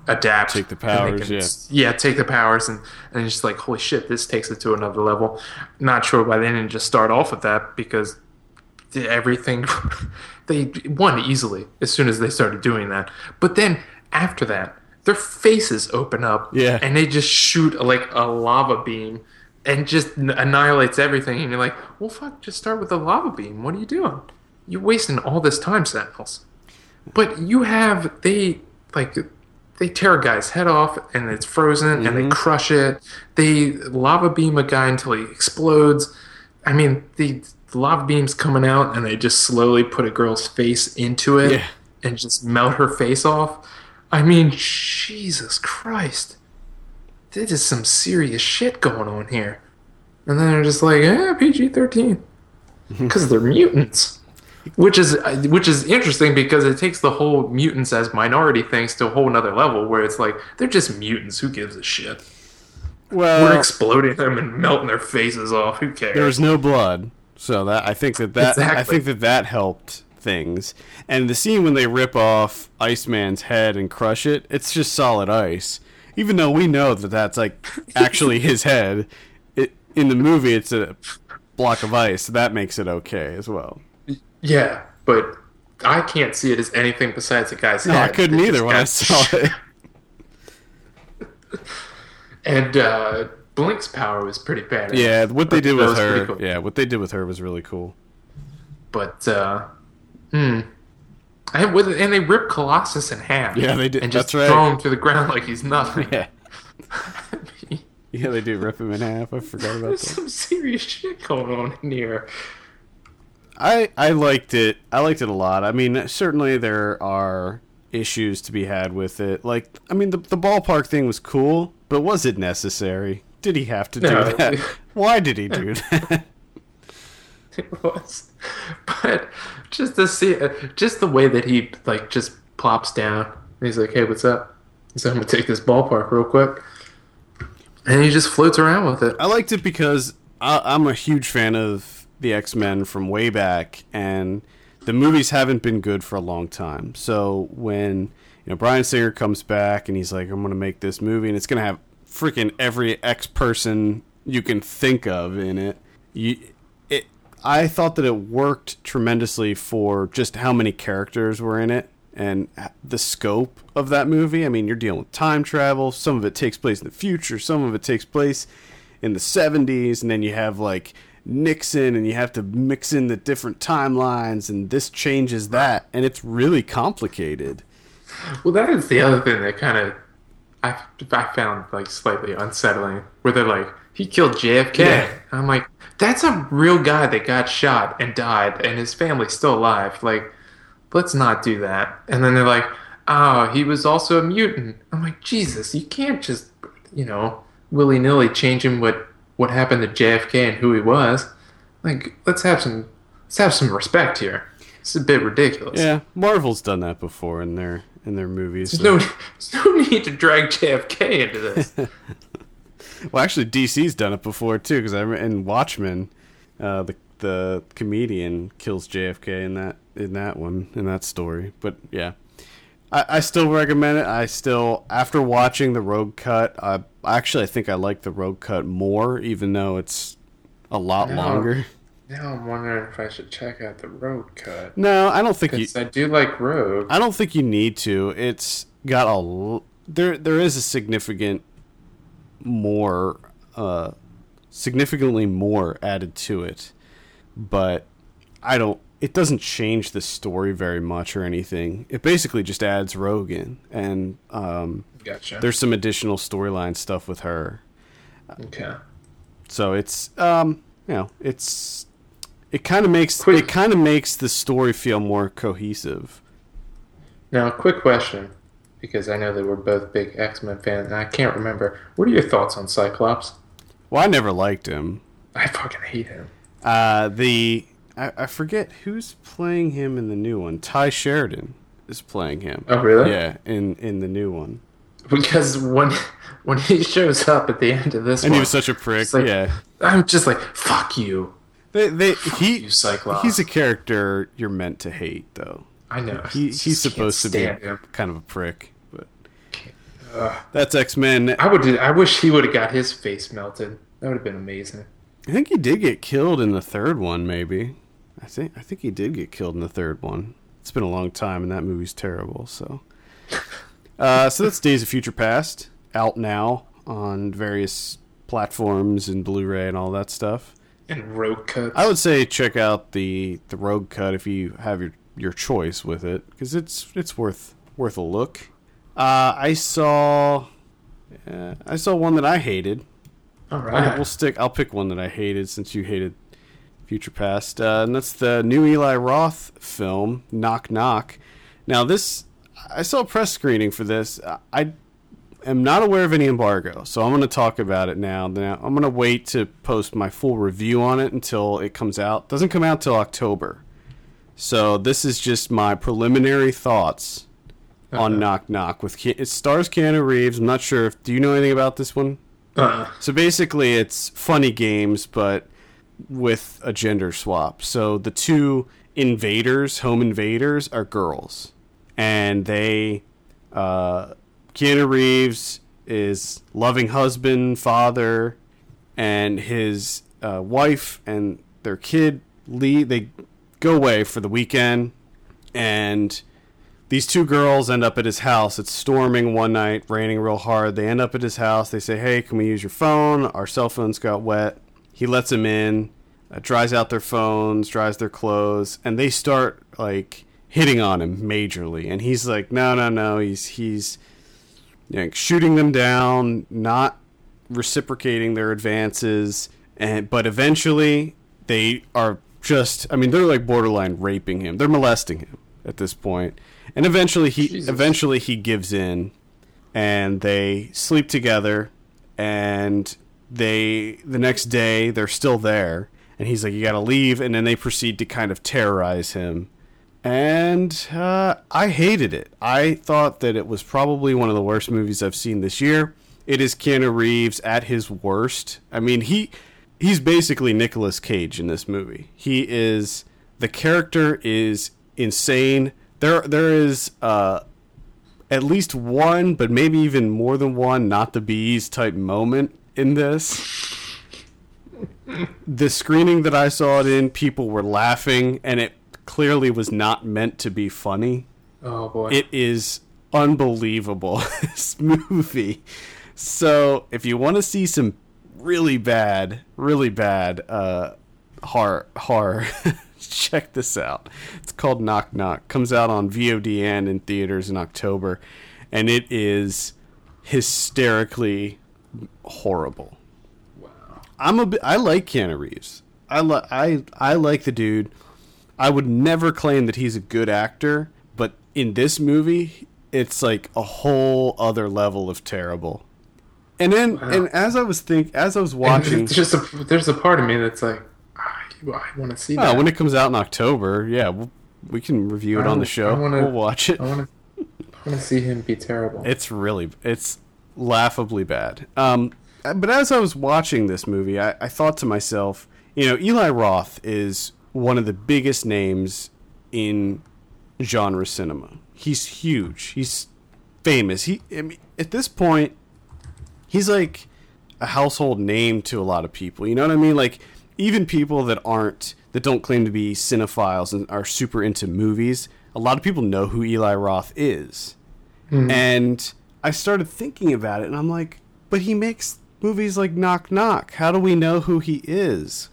adapt, take the powers, can, yeah, yeah, take the powers, and and just like holy shit, this takes it to another level. Not sure why they didn't just start off with that because everything they won easily as soon as they started doing that. But then after that, their faces open up, yeah, and they just shoot like a lava beam and just annihilates everything. And you're like, well, fuck, just start with a lava beam. What are you doing? You're wasting all this time, Sentinels. But you have they like they tear a guy's head off and it's frozen mm-hmm. and they mm-hmm. crush it. They lava beam a guy until he explodes. I mean, the lava beams coming out and they just slowly put a girl's face into it yeah. and just melt her face off. I mean, Jesus Christ. This is some serious shit going on here. And then they're just like, eh, PG 13. Because they're mutants which is which is interesting because it takes the whole mutants as minority things to a whole nother level where it's like they're just mutants. Who gives a shit? Well we're exploding them and melting their faces off. Who cares? There's no blood. So that i think that that exactly. i think that that helped things. And the scene when they rip off iceman's head and crush it it's just solid ice. Even though we know that that's like actually his head it, in the movie it's a block of ice. So that makes it okay as well yeah, but I can't see it as anything besides a guy's no, head. I couldn't either when I saw it. and uh, Blink's power was pretty bad. Yeah, what they did with her. Cool. Yeah, what they did with her was really cool. But uh, hmm. And, with, and they ripped Colossus in half. Yeah, they did. And just That's right. throw him to the ground like he's nothing. Yeah. yeah, they do rip him in half. I forgot about There's that. some serious shit going on in here. I I liked it. I liked it a lot. I mean, certainly there are issues to be had with it. Like, I mean, the the ballpark thing was cool, but was it necessary? Did he have to do no. that? Why did he do that? It was, but just to see, uh, just the way that he like just plops down. he's like, "Hey, what's up?" So I'm gonna take this ballpark real quick, and he just floats around with it. I liked it because I, I'm a huge fan of the X Men from way back, and the movies haven't been good for a long time. So when you know Bryan Singer comes back and he's like, "I'm going to make this movie," and it's going to have freaking every X person you can think of in it. You, it, I thought that it worked tremendously for just how many characters were in it and the scope of that movie. I mean, you're dealing with time travel. Some of it takes place in the future. Some of it takes place in the 70s, and then you have like Nixon and you have to mix in the different timelines and this changes that and it's really complicated. Well, that is the other thing that kind of I, I found like slightly unsettling where they're like he killed JFK. Yeah. I'm like that's a real guy that got shot and died and his family's still alive. Like let's not do that. And then they're like, "Oh, he was also a mutant." I'm like, "Jesus, you can't just, you know, willy-nilly change him what what happened to JFK and who he was. Like, let's have some let's have some respect here. It's a bit ridiculous. Yeah, Marvel's done that before in their in their movies. There's, so. no, there's no need to drag JFK into this. well, actually, DC's done it before too, because I in Watchmen, uh, the the comedian kills JFK in that in that one in that story. But yeah, I, I still recommend it. I still after watching the Rogue Cut, I actually I think I like the Rogue Cut more, even though it's a lot No. longer. Now I'm wondering if I should check out the Road Cut. No, I don't think you. I do like Rogue. I don't think you need to. It's got a there. There is a significant more, uh, significantly more added to it, but I don't. It doesn't change the story very much or anything. It basically just adds Rogan, and um, Gotcha. there's some additional storyline stuff with her. okay. So it's um, you know, it's it kind of makes Quick- it kind of makes the story feel more cohesive. Now, quick question, because I know that we're both big X Men fans, and I can't remember. What are your thoughts on Cyclops? Well, I never liked him. I fucking hate him. Uh, the I, I forget who's playing him in the new one. Tye Sheridan is playing him. Oh, really? Yeah, in in the new one. Because when when he shows up at the end of this And one, he was such a prick. like- yeah, I'm just like, fuck you. they, they, he you, Cyclops. he's a character you're meant to hate, though. I know. He he's supposed to be him. kind of a prick, but Ugh. that's X Men. I would. I wish he would have got his face melted. That would have been amazing. I think he did get killed in the third one. Maybe I think I think he did get killed in the third one. It's been a long time, and that movie's terrible. So, uh, so that's Days of Future Past out now on various platforms and Blu-ray and all that stuff. And road cut. I would say check out the the Rogue Cut if you have your your choice with it because it's it's worth worth a look. Uh, I saw uh, I saw one that I hated. All I'll- We'll stick. I'll pick one that I hated since you hated Future Past, uh, and that's the new Eli Roth film, Knock Knock. Now, this I saw a press screening for this. I am not aware of any embargo, so I'm going to talk about it now. Now, I'm going to wait to post my full review on it until it comes out. Doesn't come out till October, so this is just my preliminary thoughts on Uh-huh. Knock Knock. With it stars Keanu Reeves. I'm not sure if do you know anything about this one. Uh, So basically, it's funny games, but with a gender swap. So the two invaders, home invaders, are girls, and they, uh, Keanu Reeves is loving husband, father, and his uh, wife and their kid leave. They go away for the weekend, and these two girls end up at his house. It's storming one night, raining real hard. They end up at his house. They say, "Hey, can we use your phone? Our cell phones got wet." He lets them in, uh, dries out their phones, dries their clothes, and they start like hitting on him majorly. And he's like, "No, no, no." He's he's you know, shooting them down, not reciprocating their advances, and but eventually they are just I mean they're like borderline raping him. They're molesting him at this point. And eventually he Jesus. eventually he gives in and they sleep together and they the next day they're still there and he's like you got to leave and then they proceed to kind of terrorize him and uh, I hated it. I thought that it was probably one of the worst movies I've seen this year. It is Keanu Reeves at his worst. I mean, he he's basically Nicolas Cage in this movie. He is the character is insane. There there is uh, at least one, but maybe even more than one, not the bees type moment in this. the screening that I saw it in, people were laughing, and it clearly was not meant to be funny. oh boy. It is unbelievable, this movie. So, if you want to see some really bad, really bad uh, horror, horror check this out. It's called Knock Knock. Comes out on VOD and in theaters in October, and it is hysterically horrible. Wow. I'm a bi- I like Keanu Reeves. I li- I I like the dude. I would never claim that he's a good actor, but in this movie, it's like a whole other level of terrible. And then, and as I was think, as I was watching, there's just a, there's a part of me that's like, "Ah, I, want to see oh, that. when it comes out in October, yeah, we'll, we can review it I on the show. I wanna- we'll watch it. I want to I want to see him be terrible. It's really, it's laughably bad. Um, but as I was watching this movie, I, I thought to myself, you know, Eli Roth is one of the biggest names in genre cinema. He's huge. He's famous. He I mean, at this point, he's like a household name to a lot of people. You know what I mean? Like even people that aren't that don't claim to be cinephiles and are super into movies, a lot of people know who Eli Roth is. And I started thinking about it and I'm like, but he makes movies like Knock Knock. How do we know who he is?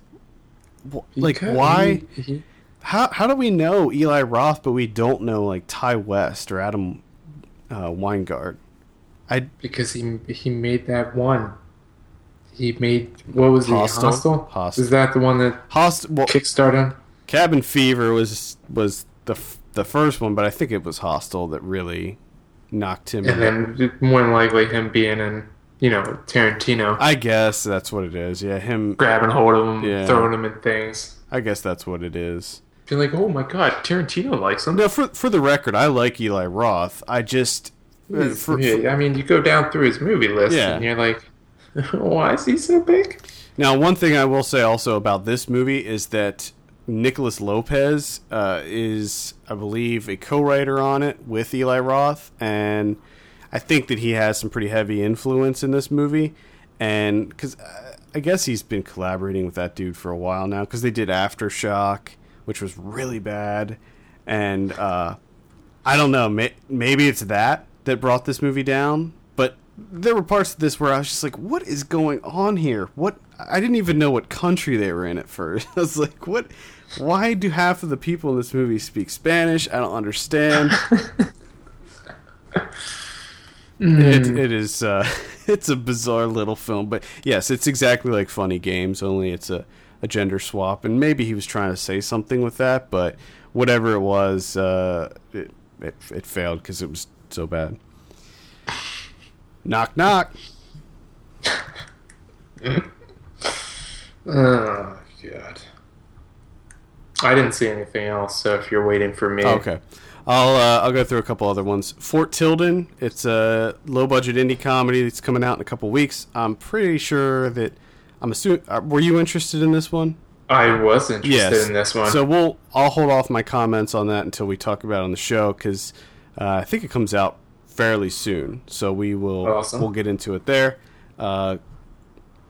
Like Because why he- he- how how do we know Eli Roth but we don't know like Ti West or Adam uh, Wingard? I because he he made that one. He made what was Hostel? it? Hostel. Hostel. Is that the one that Host well, kickstarted? Cabin Fever was was the f- the first one, but I think it was Hostel that really knocked him. And out. then more than likely him being in, you know, Tarantino, I guess that's what it is. Yeah, him. grabbing hold of him, Yeah. throwing him in things. I guess that's what it is. Being like, oh my god, Tarantino likes him. No, for for the record, I like Eli Roth. I just uh, He's- for, yeah, I mean, you go down through his movie list, Yeah. and you're like, why is he so big? Now, one thing I will say also about this movie is that Nicolás López uh, is, I believe, a co-writer on it with Eli Roth, and I think that he has some pretty heavy influence in this movie. And because I guess he's been collaborating with that dude for a while now, because they did Aftershock, which was really bad, and uh, I don't know, may- maybe it's that that brought this movie down, but there were parts of this where I was just like, what is going on here? What I didn't even know what country they were in at first. I was like, what why do half of the people in this movie speak Spanish? I don't understand. It, it is uh, it's a bizarre little film, but yes, it's exactly like Funny Games, only it's a, a gender swap, and maybe he was trying to say something with that, but whatever it was, uh, it, it it failed because it was so bad. Knock knock. Oh god. I didn't see anything else, so if you're waiting for me, Okay, I'll uh, I'll go through a couple other ones. Fort Tilden. It's a low budget indie comedy that's coming out in a couple weeks. I'm pretty sure that I'm assuming. Uh, were you interested in this one? I was interested Yes. in this one. So we'll I'll hold off my comments on that until we talk about it on the show because uh, I think it comes out fairly soon. So we will Awesome. we'll get into it there. Uh,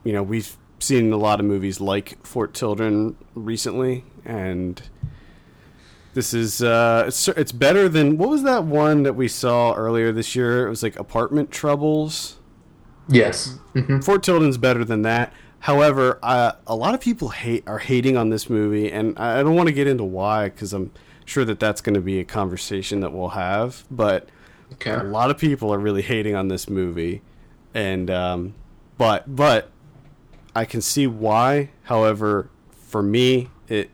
you know we've seen a lot of movies like Fort Tilden recently, and this is uh, it's it's better than what was that one that we saw earlier this year? It was like Apartment Troubles. yes. hmm Fort Tilden's better than that. However, uh, a lot of people hate are hating on this movie, and I I don't want to get into why because I'm sure that that's going to be a conversation that we'll have. But Okay. a lot of people are really hating on this movie, and um, but but I can see why. However, for me, it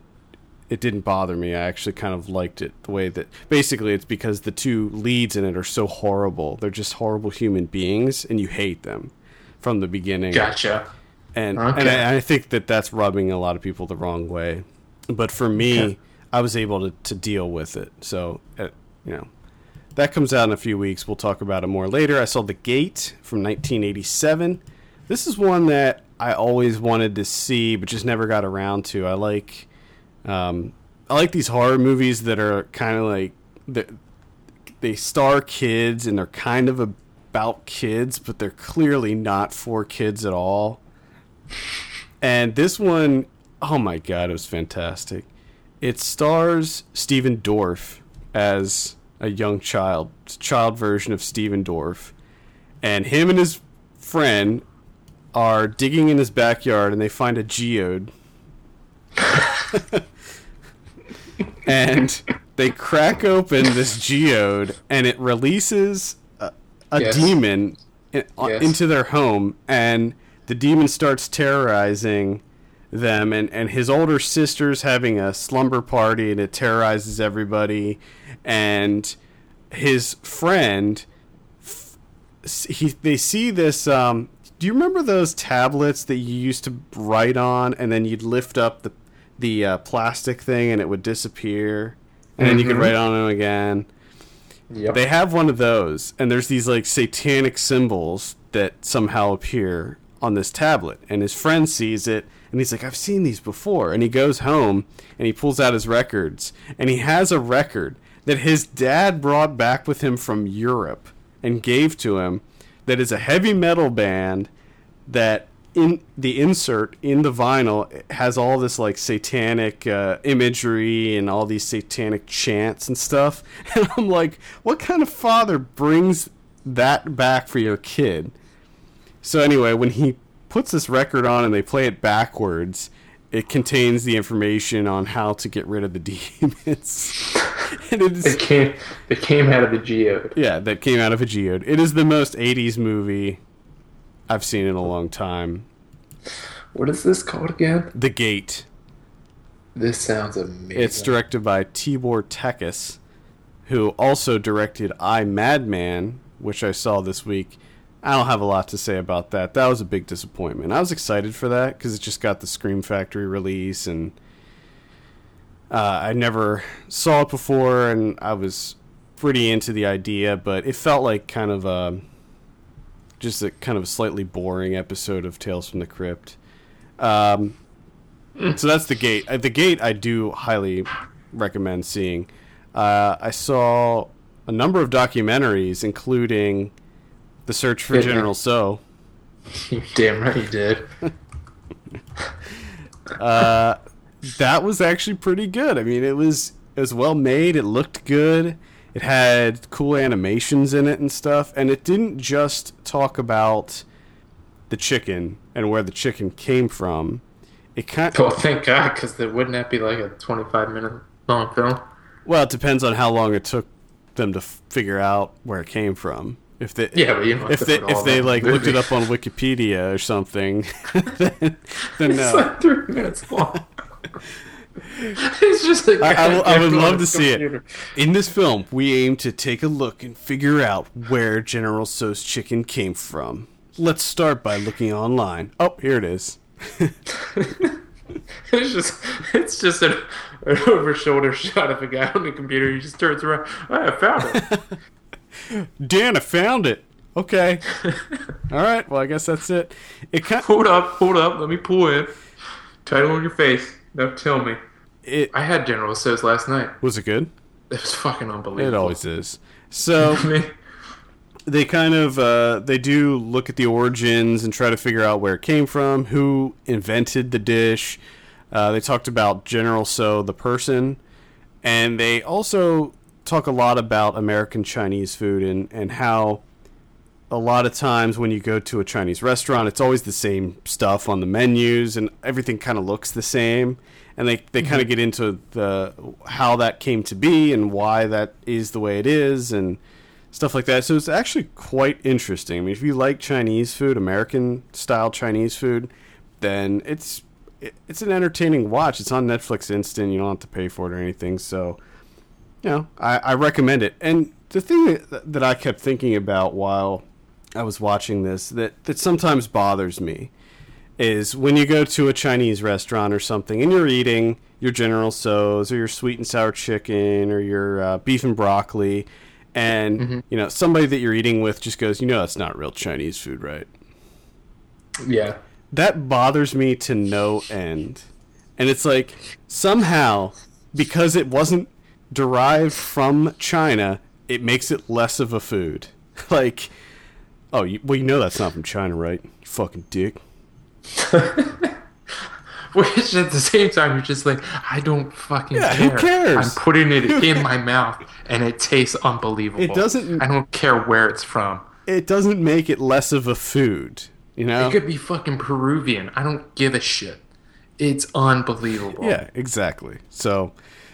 it didn't bother me. I actually kind of liked it the way that basically it's because the two leads in it are so horrible. They're just horrible human beings, and you hate them from the beginning. Gotcha. And Okay. and I, I think that that's rubbing a lot of people the wrong way. But for me, Okay. I was able to, to deal with it. So, uh, you know, that comes out in a few weeks. We'll talk about it more later. I saw The Gate from 1987. This is one that I always wanted to see, but just never got around to. I like, um, I like these horror movies that are kind of like they, they star kids and they're kind of about kids, but they're clearly not for kids at all. And this one, oh my god, it was fantastic. It stars Stephen Dorff as a young child, child version of Stephen Dorff. And him and his friend are digging in his backyard and they find a geode. and they crack open this geode and it releases a, a Yes. demon in, uh, Yes. into their home and the demon starts terrorizing them and, and his older sister's having a slumber party and it terrorizes everybody and his friend he they see this um do you remember those tablets that you used to write on and then you'd lift up the the uh, plastic thing and it would disappear and then you could Mhm. write on them again Yep. they have one of those, and there's these like satanic symbols that somehow appear on this tablet. And his friend sees it, And he's like, I've seen these before. And he goes home and he pulls out his records. And he has a record that his dad brought back with him from Europe and gave to him that is a heavy metal band that in the insert in the vinyl has all this like satanic uh, imagery and all these satanic chants and stuff. And i'm like what kind of father brings that back for your kid? So anyway when he puts this record on and they play it backwards it contains the information on how to get rid of the demons and it, is, it came it came out of a geode yeah that came out of a geode it is the most 80s movie I've seen in a long time. What is this called again? The Gate. This sounds amazing. It's directed by Tibor Takács, who also directed I Madman, which I saw this week. I don't have a lot to say about that. That was a big disappointment. I was excited for that because it just got the Scream Factory release, and uh, I never saw it before, and I was pretty into the idea, but it felt like kind of a just a kind of a slightly boring episode of Tales from the Crypt. Um, so that's the gate. Uh, the gate I do highly recommend seeing. Uh, I saw a number of documentaries, including The Search for General Tso. Damn right you did. uh, that was actually pretty good. I mean, it was it was well made. It looked good. It had cool animations in it and stuff, and it didn't just talk about the chicken and where the chicken came from. It kind. Well, thank God, because wouldn't that be like a twenty-five minute long film? Well, it depends on how long it took them to f- figure out where it came from. If they, yeah, but you know, if they if they like movie. looked it up on Wikipedia or something, then, then no. It's like three minutes long. it's just like I, I, I would love to see it. In this film, we aim to take a look and figure out where General Tso's chicken came from. Let's start by looking online. Oh, here it is. it's just it's just an, an over shoulder shot of a guy on the computer. He just turns around. I found it. Dan, I found it. Okay. All right. Well, I guess that's it. It kind. Hold up. Hold up. Let me pull in. Title on your face. Now tell me. It. I had General Tso's last night. Was it good? It was fucking unbelievable. It always is. So they kind of uh, they do look at the origins and try to figure out where it came from, who invented the dish. Uh, they talked about General Tso, the person, and they also talk a lot about American Chinese food and, and how a lot of times when you go to a Chinese restaurant, it's always the same stuff on the menus, and everything kind of looks the same. And they, they mm-hmm. kind of get into the how that came to be and why that is the way it is and stuff like that. So it's actually quite interesting. I mean, if you like Chinese food, American style Chinese food, then it's it's an entertaining watch. It's on Netflix Instant. You don't have to pay for it or anything. So, you know, I, I recommend it. And the thing that, that I kept thinking about while I was watching this that that sometimes bothers me is when you go to a Chinese restaurant or something and you're eating your General Tso's or your sweet and sour chicken or your uh, beef and broccoli, and mm-hmm. you know somebody that you're eating with just goes, you know, that's not real Chinese food, right? Yeah, that bothers me to no end, and it's like somehow because it wasn't derived from China, it makes it less of a food, like Oh, you, well, you know that's not from China, right? You fucking dick. Which at the same time, you're just like, I don't fucking yeah, care. Who cares? I'm putting it in my mouth, and it tastes unbelievable. It doesn't. I don't care where it's from. It doesn't make it less of a food. You know, it could be fucking Peruvian. I don't give a shit. It's unbelievable. Yeah, exactly. So,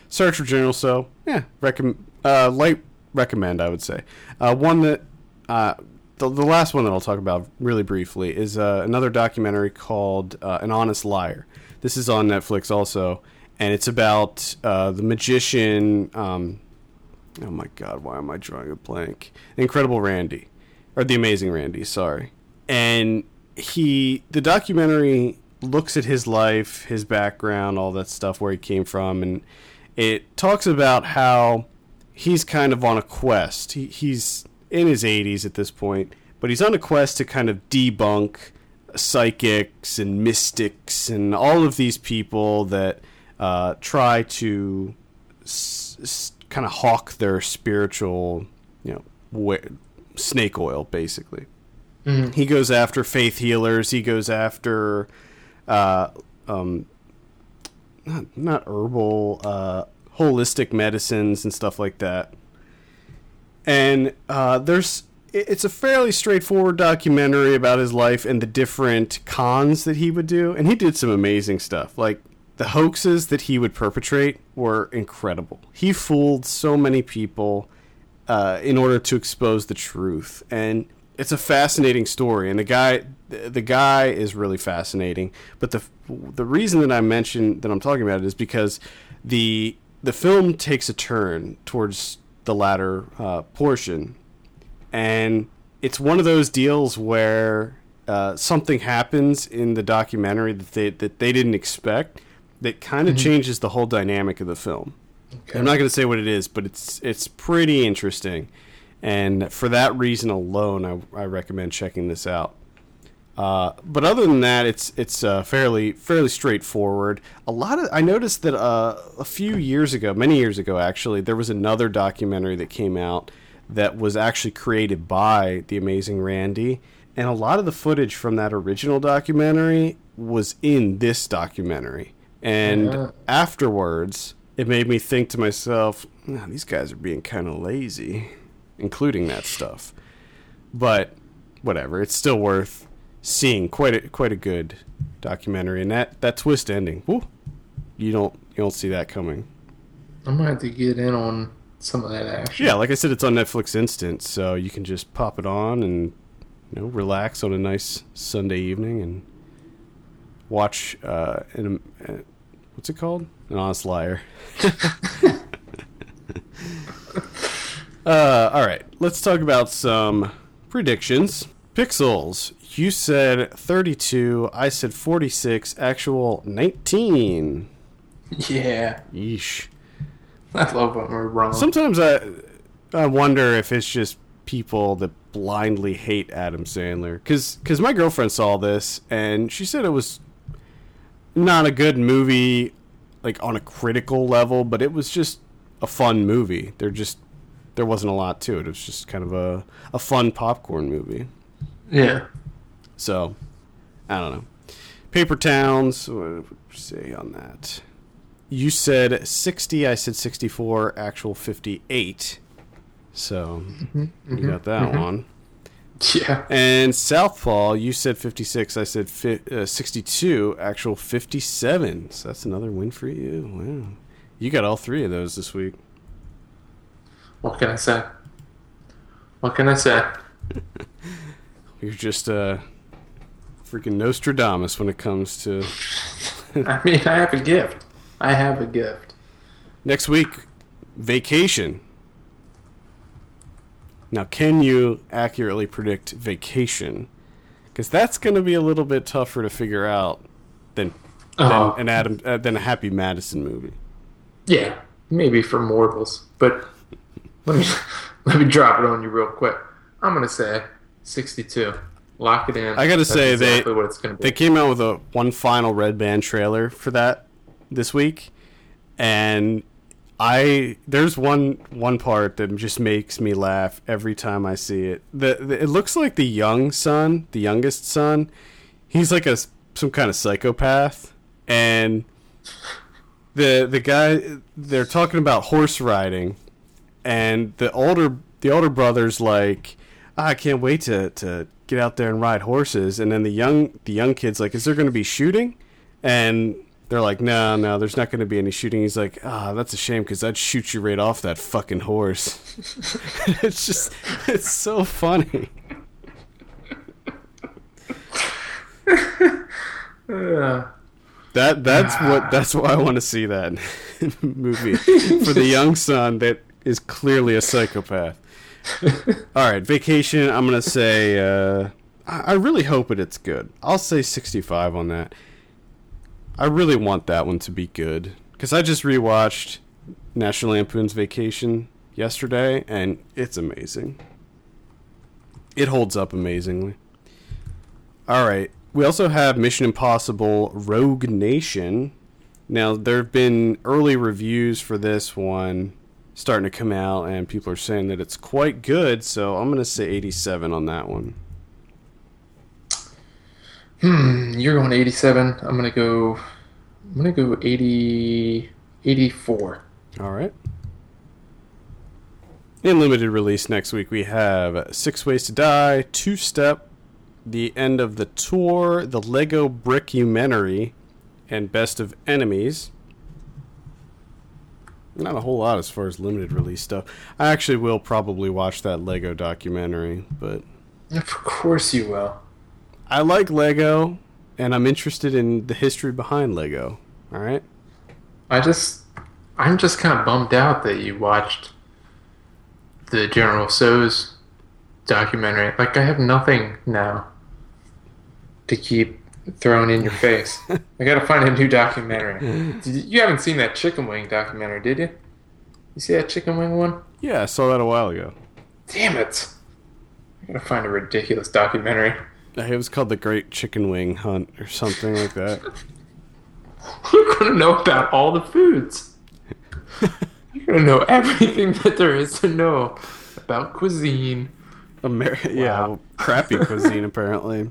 search for General Tso. Yeah, recommend. Uh, light recommend. I would say. Uh, one that uh, the, the last one that I'll talk about really briefly is uh, another documentary called uh, An Honest Liar. This is on Netflix also, and it's about uh, the magician. Um, oh my God, why am I drawing a blank? Incredible Randi, or the Amazing Randi. Sorry, and he the documentary looks at his life, his background, all that stuff, where he came from, and it talks about how he's kind of on a quest. He, he's in his 80s at this point, but he's on a quest to kind of debunk psychics and mystics and all of these people that uh, try to s- s- kind of hawk their spiritual, you know, wa- snake oil, basically. He goes after faith healers. He goes after, uh, um, not not herbal, uh, holistic medicines and stuff like that. And uh, there's it's a fairly straightforward documentary about his life and the different cons that he would do, and he did some amazing stuff. Like the hoaxes that he would perpetrate were incredible. He fooled so many people uh, in order to expose the truth, and it's a fascinating story. And the guy, the guy is really fascinating. But the the reason that I mentioned that I'm talking about it is because the the film takes a turn towards the latter uh, portion, and it's one of those deals where uh, something happens in the documentary that they that they didn't expect that kind of changes the whole dynamic of the film. I'm not going to say what it is, but it's it's pretty interesting, and for that reason alone, I, I recommend checking this out. Uh, but other than that, it's it's uh, fairly fairly straightforward. A lot of I noticed that uh, a few years ago, many years ago actually, there was another documentary that came out that was actually created by the amazing Randi, and a lot of the footage from that original documentary was in this documentary. And Yeah. afterwards, it made me think to myself, "Nah, these guys are being kind of lazy, including that stuff. But whatever, it's still worth seeing. Quite a quite a good documentary, and that that twist ending, woo, you don't you don't see that coming. I might have to get in on some of that action. Yeah, like I said, it's on Netflix Instant, so you can just pop it on and you know relax on a nice Sunday evening and watch. Uh, an, uh, what's it called? An Honest Liar. uh, all right, let's talk about some predictions. Pixels. You said 32. I said 46. Actual 19. Yeah. Yeesh. I love when we're wrong. Sometimes I I wonder if it's just people that blindly hate Adam Sandler cuz cuz my girlfriend saw this and she said it was not a good movie like on a critical level, but it was just a fun movie. There just there wasn't a lot to it. It was just kind of a a fun popcorn movie. yeah. So, I don't know. Paper Towns, what would you say on that? You said 60, I said 64, actual 58. So, mm-hmm, you mm-hmm, got that mm-hmm. one. Yeah. And Southpaw, you said 56, I said fi- uh, 62, actual 57. So that's another win for you. Wow. You got all three of those this week. What can I say? What can I say? You're just a freaking Nostradamus when it comes to I mean, I have a gift. I have a gift. Next week, vacation. Now, can you accurately predict vacation? Because that's going to be a little bit tougher to figure out than, than Oh. an Adam uh, than a Happy Madison movie. Yeah, maybe for mortals, but let me let me drop it on you real quick. I'm gonna say 62. Lock it in. I gotta That's say, they- exactly what it's gonna be. They came out with a one final Red Band trailer for that this week, and I there's one one part that just makes me laugh every time I see it. The, the it looks like the young son, the youngest son, he's like a some kind of psychopath, and the the guy they're talking about horse riding, and the older the older brother's like, "Ah, I can't wait to to get out there and ride horses, and then the young the young kid's like, is there going to be shooting? And they're like, no, no, there's not going to be any shooting. He's like, ah, that's a shame because I'd shoot you right off that fucking horse. it's just, it's so funny. Uh, That that's what that's why I want to see that movie for the young son that is clearly a psychopath. All right, vacation. I'm gonna say. Uh, I I really hope it it's good. I'll say 65 on that. I really want that one to be good because I just rewatched National Lampoon's Vacation yesterday, and it's amazing. It holds up amazingly. All right, we also have Mission Impossible Rogue Nation. Now, there have been early reviews for this one starting to come out, and people are saying that it's quite good, so I'm going to say 87 on that one. Hmm, you're going 87. I'm gonna go. I'm gonna go 80. 84. All right. In limited release next week, we have Six Ways to Die, Two Step, The End of the Tour, The Lego Brickumentary, and Best of Enemies. Not a whole lot as far as limited release stuff. I actually will probably watch that Lego documentary, but Of course you will. I like Lego, and I'm interested in the history behind Lego. All right. I just, I'm just kind of bummed out that you watched the General Tso's documentary. Like, I have nothing now to keep throwing in your face. I gotta find a new documentary. You, you haven't seen that chicken wing documentary, did you? You see that chicken wing one? Yeah, I saw that a while ago. Damn it! I gotta find a ridiculous documentary. Uh, it was called The Great Chicken Wing Hunt or something like that. You're gonna know about all the foods. You're gonna know everything that there is to know about cuisine. Amer- Yeah, well, crappy cuisine apparently,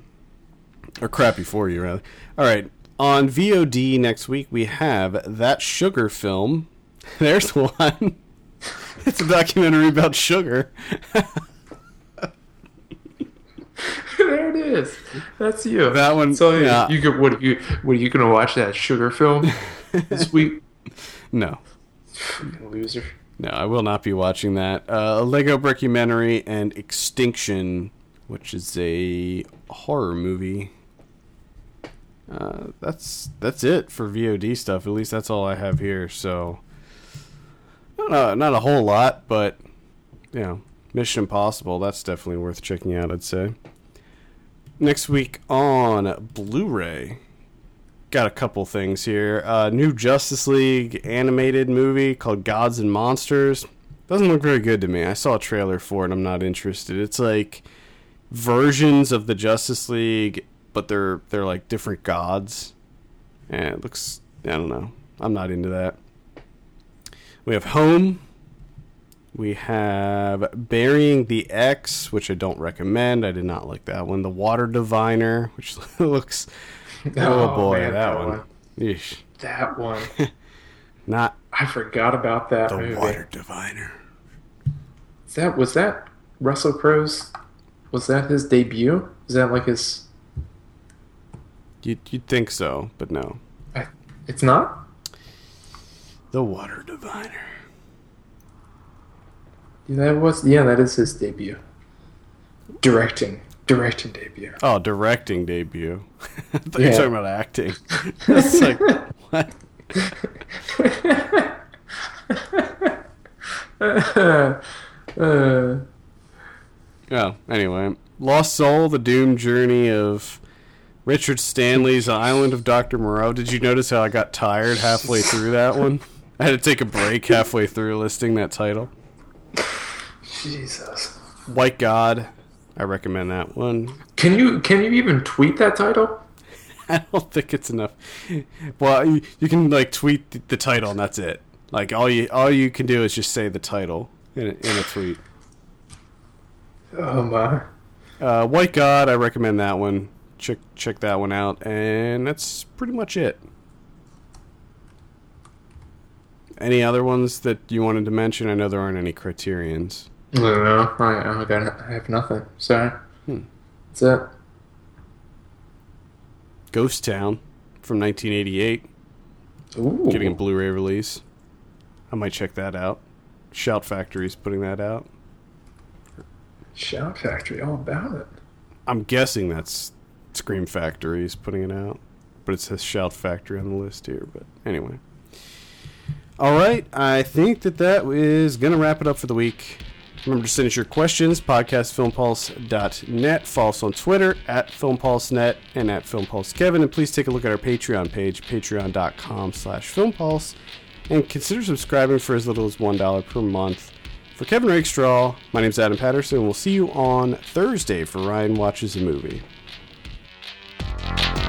or crappy for you rather. All right, on VOD next week we have that sugar film. There's one. it's a documentary about sugar. there it is. That's you. That one- So yeah. you could. What you? What are you gonna watch that sugar film this week? No, loser. no, I will not be watching that. Uh, a Lego Brickumentary and Extinction, which is a horror movie. Uh, that's that's it for VOD stuff. At least that's all I have here. So, not a, not a whole lot, but you know, Mission Impossible. That's definitely worth checking out. I'd say. Next week on Blu-ray, got a couple things here. Uh, new Justice League animated movie called Gods and Monsters. Doesn't look very good to me. I saw a trailer for it. I'm not interested. It's like versions of the Justice League, but they're they're like different gods, and it looks. I don't know. I'm not into that. We have Home. We have Burying the Ex, which I don't recommend. I did not like that one. The Water Diviner, which looks. Oh, oh, boy, man, that, one. Yeesh. That one. Not I forgot about that the movie. Water Diviner. Is that was that Russell Crowe's? Was that his debut? Is that like his? You'd, you'd think so, but no. It's not. The Water Diviner. That was yeah. That is his debut. Directing, directing debut. Oh, directing debut. I thought you Yeah. were talking about acting. it's like, what? uh, Oh, anyway. Lost Soul, The Doom Journey of Richard Stanley's Island of Dr. Moreau. Did you notice how I got tired halfway through that one? I had to take a break halfway through listing that title. Jesus. White God. I recommend that one. Can you can you even tweet that title? I don't think it's enough. Well, you, you can like tweet the, the title and that's it. Like all you all you can do is just say the title in a, in a tweet. Oh my. Uh, White God, I recommend that one. Check check that one out, and that's pretty much it. Any other ones that you wanted to mention? I know there aren't any criterions. I don't. I, I got I have nothing. Sorry. Hmm. That's it. Ghost Town from 1988, Ooh. getting a Blu-ray release. I might check that out. Shout Factory's putting that out. Shout Factory, all about it. I'm guessing that's Scream Factory is putting it out, but it says Shout Factory on the list here. But anyway, all right. I think that that is gonna wrap it up for the week. Remember to send us your questions, podcastfilmpulse.net. Follow us on Twitter at FilmPulseNet and at FilmPulseKevin. And please take a look at our Patreon page, patreon.com slash FilmPulse. And consider subscribing for as little as $1 per month. For Kevin Rakestraw, my name's Adam Patterson. We'll see you on Thursday for Ryan Watches a Movie you